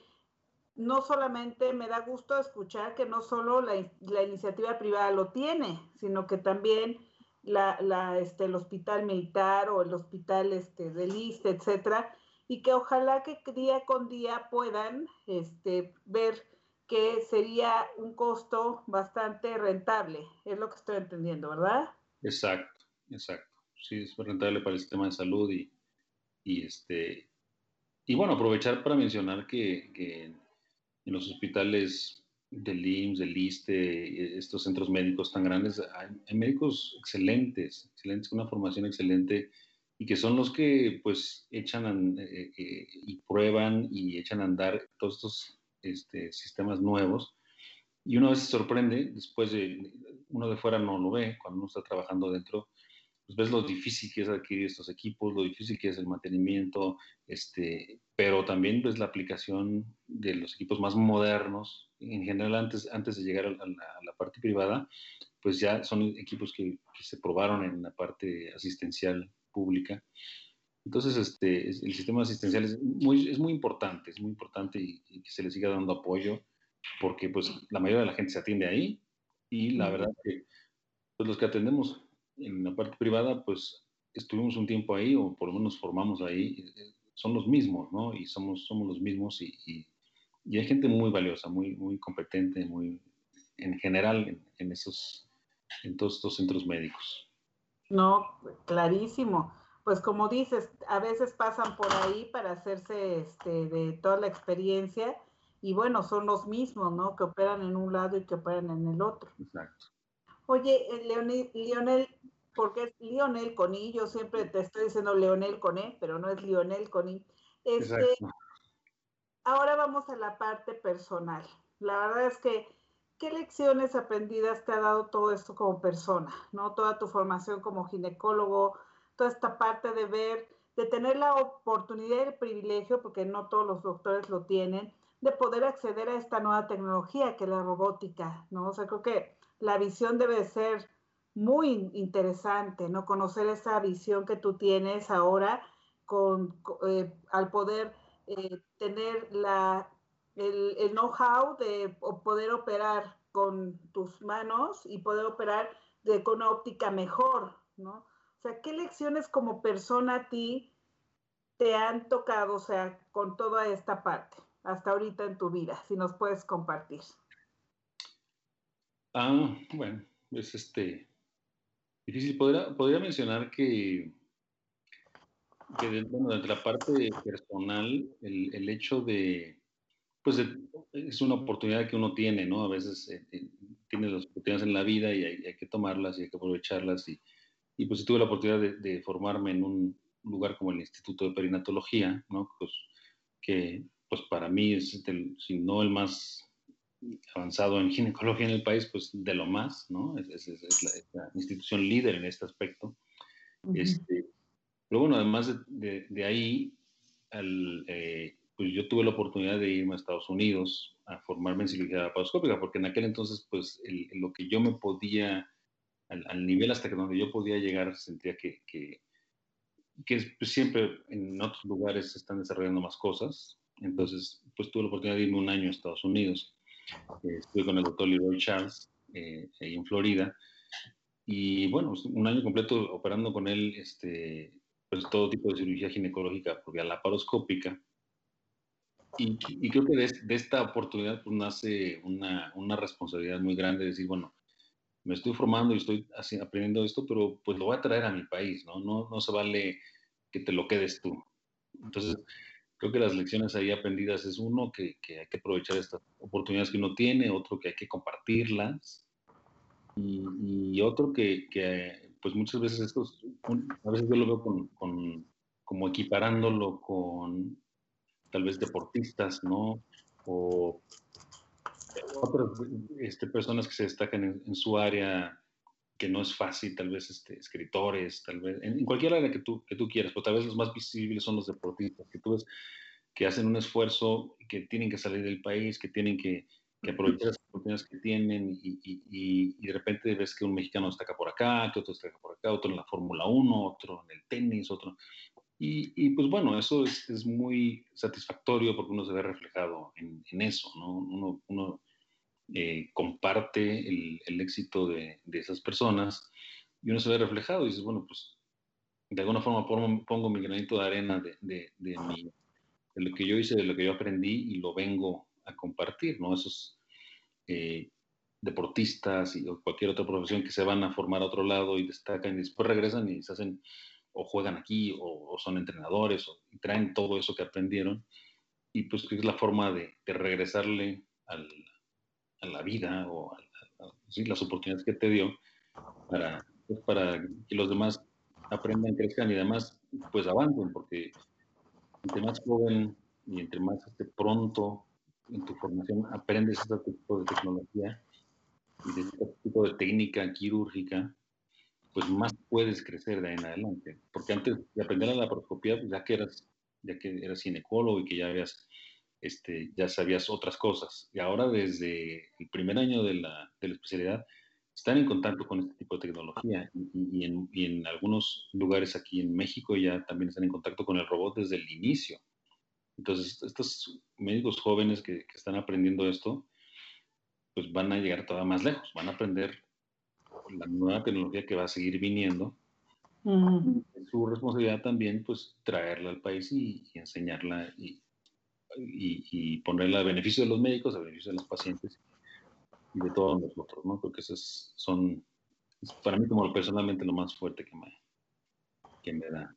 no solamente me da gusto escuchar que no solo la, la, iniciativa privada lo tiene, sino que también la, la, este, el hospital militar o el hospital este, del ISTE, etcétera, y que ojalá que día con día puedan este, ver que sería un costo bastante rentable, es lo que estoy entendiendo, ¿verdad? Exacto, exacto. Sí, es rentable para el sistema de salud y, y este, y bueno, aprovechar para mencionar que, que en los hospitales del IMSS, del ISTE, estos centros médicos tan grandes, hay, hay, médicos excelentes, excelentes, con una formación excelente y que son los que pues echan eh, eh, y prueban y echan a andar todos estos este, sistemas nuevos. Y uno a veces se sorprende, después de, uno de fuera no lo ve, cuando uno está trabajando dentro, pues ves lo difícil que es adquirir estos equipos, lo difícil que es el mantenimiento, este, pero también ves la aplicación de los equipos más modernos. En general, antes, antes de llegar a la, a la parte privada, pues ya son equipos que, que, se probaron en la parte asistencial pública. Entonces, este, el sistema asistencial es muy, es muy importante, es muy importante y, y, que se le siga dando apoyo, porque pues la mayoría de la gente se atiende ahí y la verdad que pues, los que atendemos en la parte privada, pues estuvimos un tiempo ahí o por lo menos formamos ahí, son los mismos, ¿no? Y somos, somos los mismos y, y, y hay gente muy valiosa, muy, muy competente, muy en general en, en esos, en todos estos centros médicos. No, clarísimo. Pues como dices, a veces pasan por ahí para hacerse este, de toda la experiencia y bueno, son los mismos, ¿no? Que operan en un lado y que operan en el otro. Exacto. Oye, eh, Leonel, Lionel, porque es Lionel Coni, yo siempre te estoy diciendo Leonel Coné, pero no es Lionel Coni. Este, ahora vamos a la parte personal. La verdad es que ¿qué lecciones aprendidas te ha dado todo esto como persona? ¿no? Toda tu formación como ginecólogo, toda esta parte de ver, de tener la oportunidad y el privilegio, porque no todos los doctores lo tienen, de poder acceder a esta nueva tecnología que es la robótica, ¿no? O sea, creo que la visión debe ser muy interesante, ¿no? Conocer esa visión que tú tienes ahora con, eh, al poder eh, tener la, el, el know-how de poder operar con tus manos y poder operar de, con una óptica mejor, ¿no? O sea, ¿qué lecciones como persona a ti te han tocado, o sea, con toda esta parte, hasta ahorita en tu vida, si nos puedes compartir? Ah, bueno, es este difícil. Podría, podría mencionar que, que de, la parte personal, el, hecho de, pues es una oportunidad que uno tiene, ¿no? A veces eh, eh, tiene las oportunidades en la vida y hay, hay, que tomarlas y hay que aprovecharlas y y pues tuve la oportunidad de, formarme en un lugar como el Instituto de Perinatología, ¿no? Pues, que pues para mí es, el, si no el más avanzado en ginecología en el país, pues de lo más, ¿no? Es, la, institución líder en este aspecto. este, pero bueno, además de, de, ahí, al, eh, pues yo tuve la oportunidad de irme a Estados Unidos a formarme en cirugía laparoscópica, porque en aquel entonces, pues lo que yo me podía al, nivel hasta que donde yo podía llegar, sentía que, que, pues, siempre en otros lugares se están desarrollando más cosas. Entonces, pues tuve la oportunidad de irme un año a Estados Unidos. Eh, estuve con el doctor Leroy Charles eh, ahí en Florida. Y bueno, pues, un año completo operando con él este, pues, todo tipo de cirugía ginecológica por vía laparoscópica. Y, creo que de, de, esta oportunidad pues, nace una, una responsabilidad muy grande de decir, bueno, me estoy formando y estoy aprendiendo esto, pero pues lo voy a traer a mi país, ¿no? No, no se vale que te lo quedes tú. Entonces, creo que las lecciones ahí aprendidas es uno, que, que hay que aprovechar estas oportunidades que uno tiene, otro que hay que compartirlas, y, y otro que, que, pues muchas veces estos, a veces yo lo veo con, con, como equiparándolo con tal vez deportistas, ¿no? O otras este, personas que se destacan en, su área que no es fácil, tal vez este, escritores, tal vez, en, cualquier área que tú, que tú quieras, pero tal vez los más visibles son los deportistas, que tú ves que hacen un esfuerzo, que tienen que salir del país, que tienen que, que aprovechar las oportunidades que tienen y, y, y, de repente ves que un mexicano destaca por acá, que otro destaca por acá, otro en la Fórmula 1, otro en el tenis, otro... Y, y, pues bueno, eso es, es, muy satisfactorio porque uno se ve reflejado en, en eso, ¿no? Uno, uno eh, comparte el, el éxito de, de, esas personas y uno se ve reflejado y dices, bueno, pues de alguna forma pongo, pongo mi granito de arena de, de, mi, de lo que yo hice, de lo que yo aprendí y lo vengo a compartir, ¿no? Esos eh, deportistas y, o cualquier otra profesión que se van a formar a otro lado y destacan y después regresan y se hacen o juegan aquí o, o son entrenadores o, y traen todo eso que aprendieron y pues que es la forma de, de regresarle al, a la vida o a, ¿sí? las oportunidades que te dio para, pues, para que los demás aprendan, crezcan y además pues avancen, porque entre más joven y entre más este, pronto en tu formación aprendes este tipo de tecnología y este tipo de técnica quirúrgica, pues más puedes crecer de ahí en adelante. Porque antes de aprender a la laparoscopía, pues ya que eras, ya que eras ginecólogo y que ya habías este, ya sabías otras cosas. Y ahora desde el primer año de la, de la especialidad están en contacto con este tipo de tecnología y, y, en, y, en, algunos lugares aquí en México ya también están en contacto con el robot desde el inicio. Entonces, estos médicos jóvenes que, que están aprendiendo esto, pues van a llegar todavía más lejos, van a aprender la nueva tecnología que va a seguir viniendo. Uh Es su responsabilidad también, pues, traerla al país y, y enseñarla y, y, y, ponerla a beneficio de los médicos, a beneficio de los pacientes y de todos nosotros, ¿no? Porque eso es, son, para mí como personalmente lo más fuerte que me, que me da.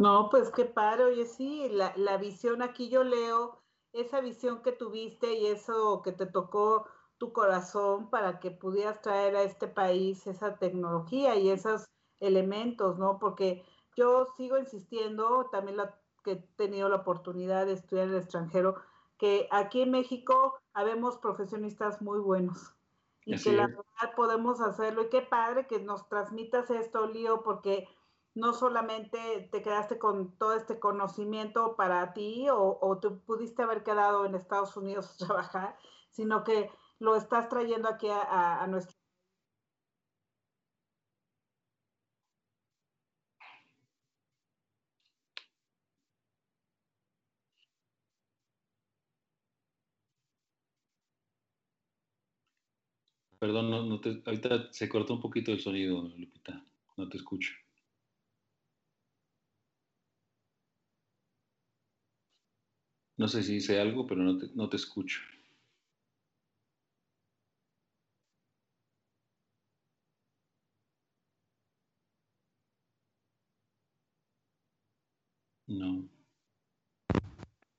No, pues qué padre, oye, sí, la, la visión aquí yo leo, esa visión que tuviste y eso que te tocó tu corazón para que pudieras traer a este país esa tecnología y esos elementos, ¿no? Porque yo sigo insistiendo, también la que he tenido la oportunidad de estudiar en el extranjero, que aquí en México habemos profesionistas muy buenos y Así que la verdad podemos hacerlo. Y qué padre que nos transmitas esto, Lío, porque no solamente te quedaste con todo este conocimiento para ti o, o tú pudiste haber quedado en Estados Unidos <laughs> a trabajar, sino que lo estás trayendo aquí a, a nuestro Perdón, no, te, ahorita se cortó un poquito el sonido, Lupita. No te escucho. No sé si hice algo, pero no te, no te escucho. No.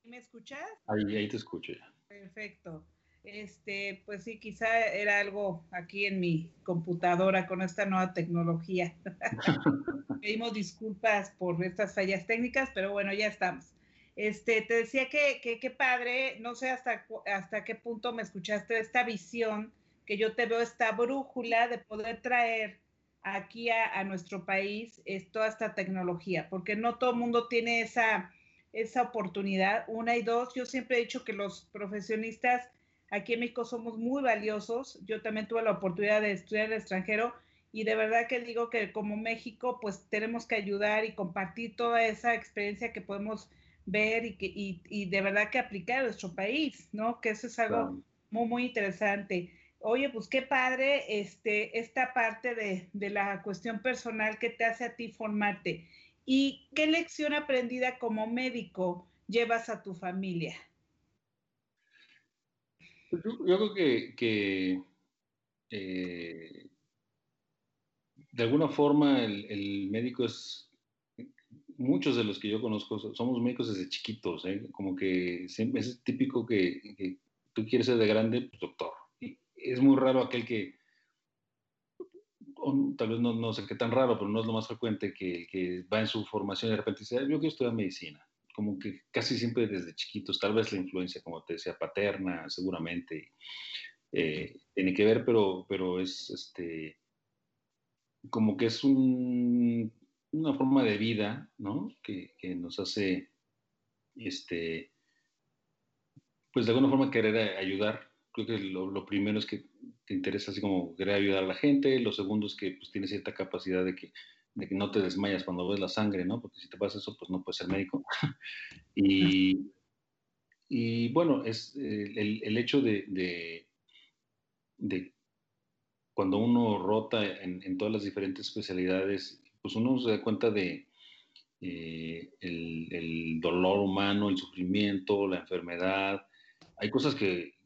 ¿Me escuchas? Ahí, ahí te escucho ya. Perfecto. Este, pues sí, quizá era algo aquí en mi computadora con esta nueva tecnología. <laughs> Pedimos disculpas por estas fallas técnicas, pero bueno, ya estamos. Este, te decía que qué padre, no sé hasta, hasta qué punto me escuchaste esta visión, que yo te veo esta brújula de poder traer aquí a, a nuestro país es toda esta tecnología, porque no todo el mundo tiene esa, esa oportunidad. Una y dos, yo siempre he dicho que los profesionistas Aquí en México somos muy valiosos. Yo también tuve la oportunidad de estudiar en el extranjero y de verdad que digo que como México pues tenemos que ayudar y compartir toda esa experiencia que podemos ver y, que, y, de verdad que aplicar a nuestro país, ¿no? Que eso es algo muy, muy interesante. Oye, pues qué padre este, esta parte de, de la cuestión personal que te hace a ti formarte. ¿Y qué lección aprendida como médico llevas a tu familia? Pues yo, creo que, eh, de alguna forma el, médico es, muchos de los que yo conozco somos médicos desde chiquitos, ¿eh? como que es típico que, tú quieres ser de grande, pues doctor. Es muy raro aquel que, tal vez no, sé qué tan raro, pero no es lo más frecuente, que, que va en su formación y de repente dice, yo quiero estudiar medicina como que casi siempre desde chiquitos, tal vez la influencia, como te decía, paterna, seguramente, eh, tiene que ver, pero, pero es este, como que es una forma de vida, ¿no? Que, nos hace, este, pues de alguna forma querer ayudar. Que lo, primero es que te interesa así como querer ayudar a la gente, lo segundo es que pues tienes cierta capacidad de que de que no te desmayas cuando ves la sangre, ¿no? Porque si te pasa eso, pues no puedes ser médico. <laughs> y, y, bueno, es eh, el, el, hecho de, de, de, cuando uno rota en, en, todas las diferentes especialidades, pues uno se da cuenta de eh, el, el dolor humano, el sufrimiento, la enfermedad. Hay cosas que,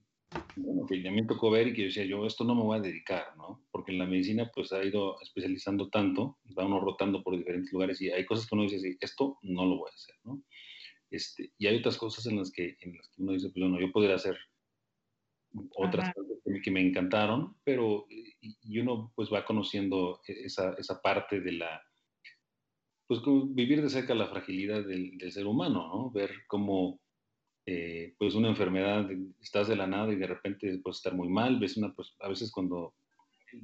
bueno, que ya me tocó ver y que yo decía, yo esto no me voy a dedicar, ¿no? Porque en la medicina pues ha ido especializando tanto, va uno rotando por diferentes lugares y hay cosas que uno dice, esto no lo voy a hacer, ¿no? Este, y hay otras cosas en las que, en las que uno dice, pues bueno, yo podría hacer otras cosas que me encantaron, pero y uno pues va conociendo esa, esa parte de la, pues vivir de cerca la fragilidad del, del ser humano, ¿no? Ver cómo eh, pues una enfermedad, estás de la nada y de repente puedes estar muy mal, ves una, pues, a veces cuando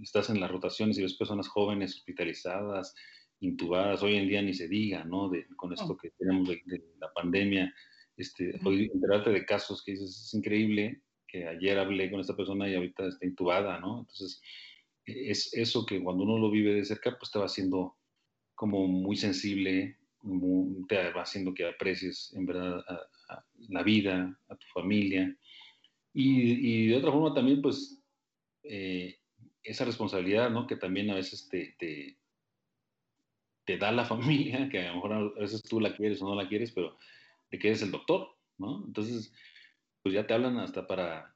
estás en las rotaciones y ves personas jóvenes hospitalizadas, intubadas, hoy en día ni se diga, ¿no? De, con esto que tenemos de, la pandemia, este, enterarte de casos que dices, es increíble, que ayer hablé con esta persona y ahorita está intubada, ¿no? Entonces, es eso que cuando uno lo vive de cerca, pues te va haciendo como muy sensible, te va haciendo que aprecies en verdad a, la vida, a tu familia. Y, de otra forma también, pues, eh, esa responsabilidad, ¿no? Que también a veces te, te, da la <laughs> familia, que a lo mejor a veces tú la quieres o no la quieres, pero de que eres el doctor, ¿no? Entonces, pues ya te hablan hasta para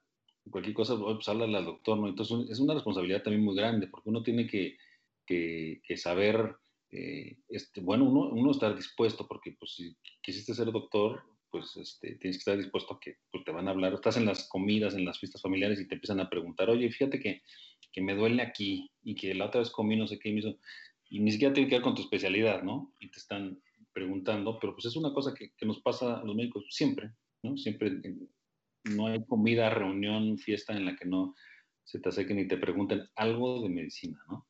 cualquier cosa, pues háblale al doctor, ¿no? Entonces es una responsabilidad también muy grande, porque uno tiene que, que, que saber eh, este, bueno, uno, uno estar dispuesto, porque pues si quisiste ser doctor, pues este, tienes que estar dispuesto a que pues, te van a hablar, estás en las comidas, en las fiestas familiares y te empiezan a preguntar, oye, fíjate que, que me duele aquí y que la otra vez comí no sé qué y me hizo, y ni siquiera tiene que ver con tu especialidad, ¿no? Y te están preguntando, pero pues es una cosa que, que nos pasa a los médicos siempre, ¿no? Siempre no hay comida, reunión, fiesta en la que no se te acerquen y te pregunten algo de medicina, ¿no?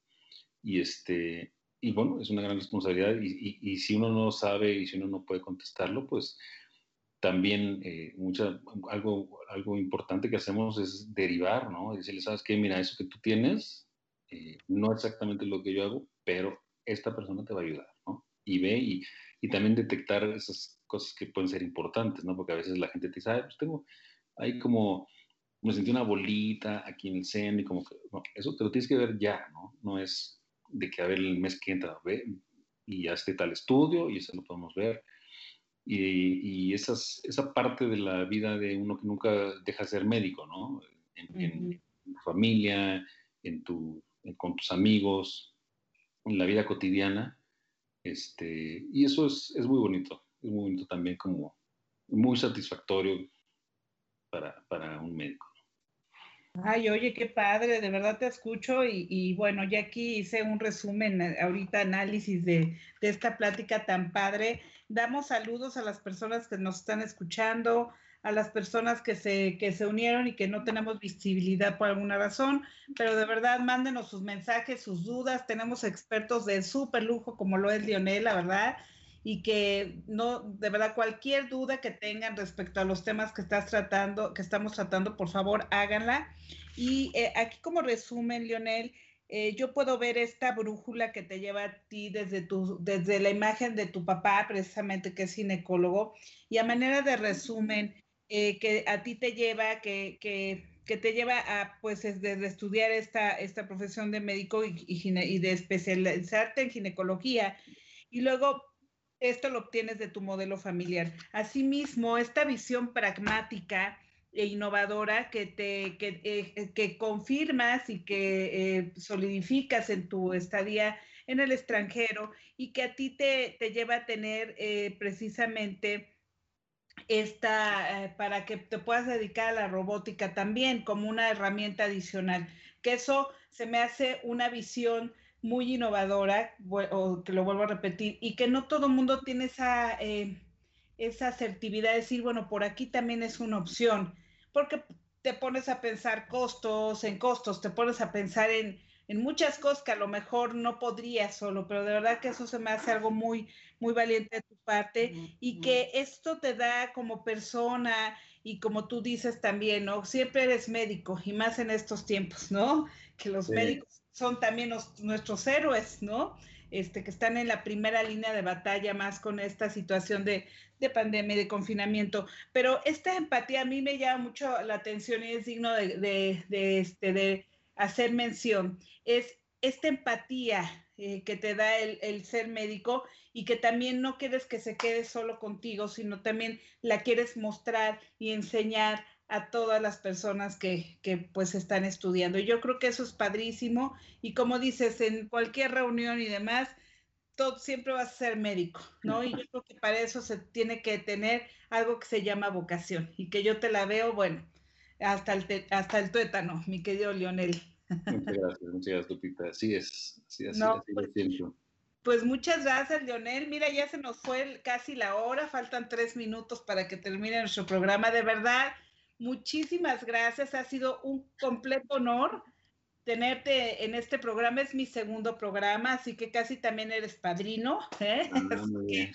Y este, y bueno, es una gran responsabilidad y, y, si uno no sabe y si uno no puede contestarlo, pues también eh, mucha, algo, algo importante que hacemos es derivar, ¿no? Decirle, ¿sabes qué? Mira, eso que tú tienes eh, no exactamente lo que yo hago, pero esta persona te va a ayudar, ¿no? Y ve y, y, también detectar esas cosas que pueden ser importantes, ¿no? Porque a veces la gente te dice, ah, pues tengo, hay como, me sentí una bolita aquí en el seno y como que, no, eso te lo tienes que ver ya, ¿no? No es de que a ver el mes que entra, ve, y ya esté tal estudio y eso lo podemos ver. Y, y esas, esa parte de la vida de uno que nunca deja de ser médico, ¿no? En, uh -huh. en tu familia, en tu, en, con tus amigos, en la vida cotidiana. Este, y eso es, es muy bonito, es muy bonito también como muy satisfactorio para, para un médico. Ay, oye, qué padre, de verdad te escucho y, y, bueno, ya aquí hice un resumen, eh, ahorita análisis de, de, esta plática tan padre. Damos saludos a las personas que nos están escuchando, a las personas que se, que se unieron y que no tenemos visibilidad por alguna razón, pero de verdad mándenos sus mensajes, sus dudas. Tenemos expertos de súper lujo como lo es Lionel, la verdad y que no, de verdad, cualquier duda que tengan respecto a los temas que estás tratando, que estamos tratando, por favor, háganla. Y eh, aquí como resumen, Lionel, eh, yo puedo ver esta brújula que te lleva a ti desde, tu, desde la imagen de tu papá, precisamente que es ginecólogo, y a manera de resumen, eh, que a ti te lleva, que, que, que te lleva a, pues, desde estudiar esta, esta profesión de médico y, y, y de especializarte en ginecología, y luego esto lo obtienes de tu modelo familiar. Asimismo, esta visión pragmática e innovadora que te que, eh, que confirmas y que eh, solidificas en tu estadía en el extranjero y que a ti te, te lleva a tener eh, precisamente esta para que te puedas dedicar a la robótica también como una herramienta adicional que eso se me hace una visión muy innovadora, o que lo vuelvo a repetir, y que no todo el mundo tiene esa, eh, esa asertividad de decir, bueno, por aquí también es una opción, porque te pones a pensar costos, en costos, te pones a pensar en, en muchas cosas que a lo mejor no podrías solo, pero de verdad que eso se me hace algo muy, muy valiente de tu parte y que esto te da como persona y como tú dices también, ¿no? Siempre eres médico y más en estos tiempos, ¿no? Que los sí. médicos son también nuestros héroes, ¿no? Este, que están en la primera línea de batalla más con esta situación de, de, pandemia y de confinamiento. Pero esta empatía a mí me llama mucho la atención y es digno de, de, de este, hacer mención. Es esta empatía eh, que te da el, el, ser médico y que también no quieres que se quede solo contigo, sino también la quieres mostrar y enseñar a todas las personas que, que, pues están estudiando. Yo creo que eso es padrísimo y como dices, en cualquier reunión y demás, todo, siempre vas a ser médico, ¿no? Y yo creo que para eso se tiene que tener algo que se llama vocación y que yo te la veo, bueno, hasta el, te, hasta el tuétano, mi querido Lionel. Muchas gracias, muchas gracias, Lupita. Así es, así, así, no, así pues, pues, muchas gracias, Leonel. Mira, ya se nos fue casi la hora, faltan tres minutos para que termine nuestro programa. De verdad, Muchísimas gracias, ha sido un completo honor tenerte en este programa, es mi segundo programa, así que casi también eres padrino. ¿eh? Ah, que,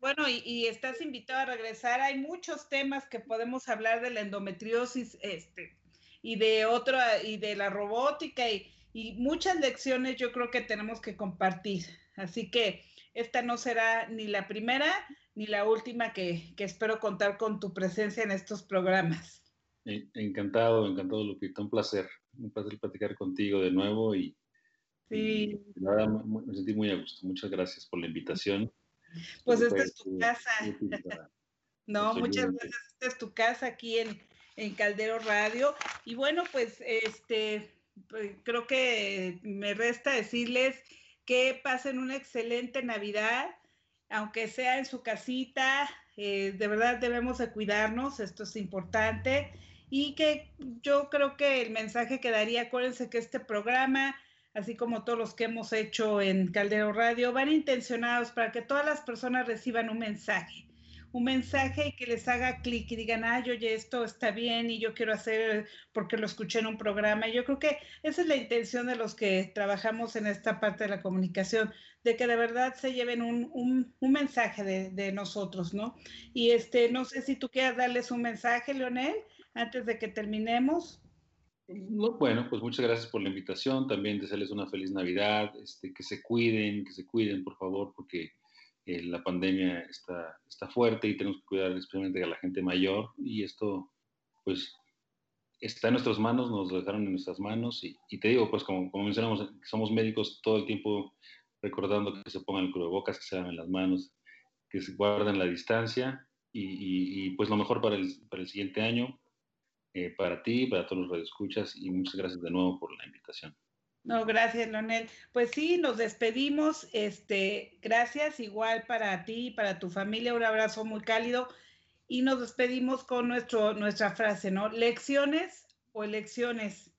bueno, y, y, estás invitado a regresar. Hay muchos temas que podemos hablar de la endometriosis este, y de otra, y de la robótica, y, y muchas lecciones yo creo que tenemos que compartir. Así que esta no será ni la primera ni la última que, que espero contar con tu presencia en estos programas. Encantado, encantado, Lupita. Un placer, un placer platicar contigo de nuevo y, sí. y nada, me sentí muy a gusto. Muchas gracias por la invitación. Pues esta es tu casa. <laughs> no, muchas gracias. Esta es tu casa aquí en, en Caldero Radio. Y bueno, pues este, pues, creo que me resta decirles que pasen una excelente Navidad aunque sea en su casita, eh, de verdad debemos de cuidarnos, esto es importante. Y que yo creo que el mensaje quedaría, acuérdense que este programa, así como todos los que hemos hecho en Caldero Radio, van intencionados para que todas las personas reciban un mensaje, un mensaje y que les haga clic y digan, ay, oye, esto está bien y yo quiero hacer porque lo escuché en un programa. Yo creo que esa es la intención de los que trabajamos en esta parte de la comunicación, de que de verdad se lleven un, mensaje de, de, nosotros, ¿no? Y este, no sé si tú quieras darles un mensaje, Leonel, antes de que terminemos. bueno, pues muchas gracias por la invitación. También desearles una feliz Navidad, este, que se cuiden, que se cuiden, por favor, porque eh, la pandemia está, está fuerte y tenemos que cuidar especialmente a la gente mayor y esto pues está en nuestras manos, nos lo dejaron en nuestras manos y, te digo pues como, como, mencionamos, somos médicos todo el tiempo recordando que se pongan el cubrebocas, que se laven las manos, que se guarden la distancia y, pues lo mejor para el, para el siguiente año, eh, para ti, para todos los radioescuchas y muchas gracias de nuevo por la invitación. No, gracias, Leonel. Pues sí, nos despedimos. Este, gracias igual para ti y para tu familia. Un abrazo muy cálido. Y nos despedimos con nuestro, nuestra frase, ¿no? Lecciones o elecciones.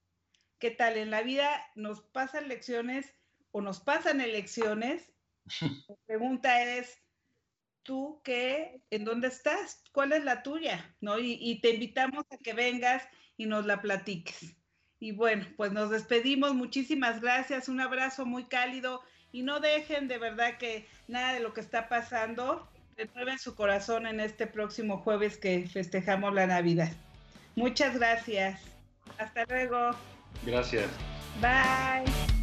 ¿Qué tal? En la vida nos pasan lecciones o nos pasan elecciones. <laughs> La pregunta es, ¿tú qué? ¿En dónde estás? ¿Cuál es la tuya? ¿No? Y, y te invitamos a que vengas y nos la platiques. Y bueno, pues nos despedimos. Muchísimas gracias. Un abrazo muy cálido. Y no dejen de verdad que nada de lo que está pasando renueven su corazón en este próximo jueves que festejamos la Navidad. Muchas gracias. Hasta luego. Gracias. Bye.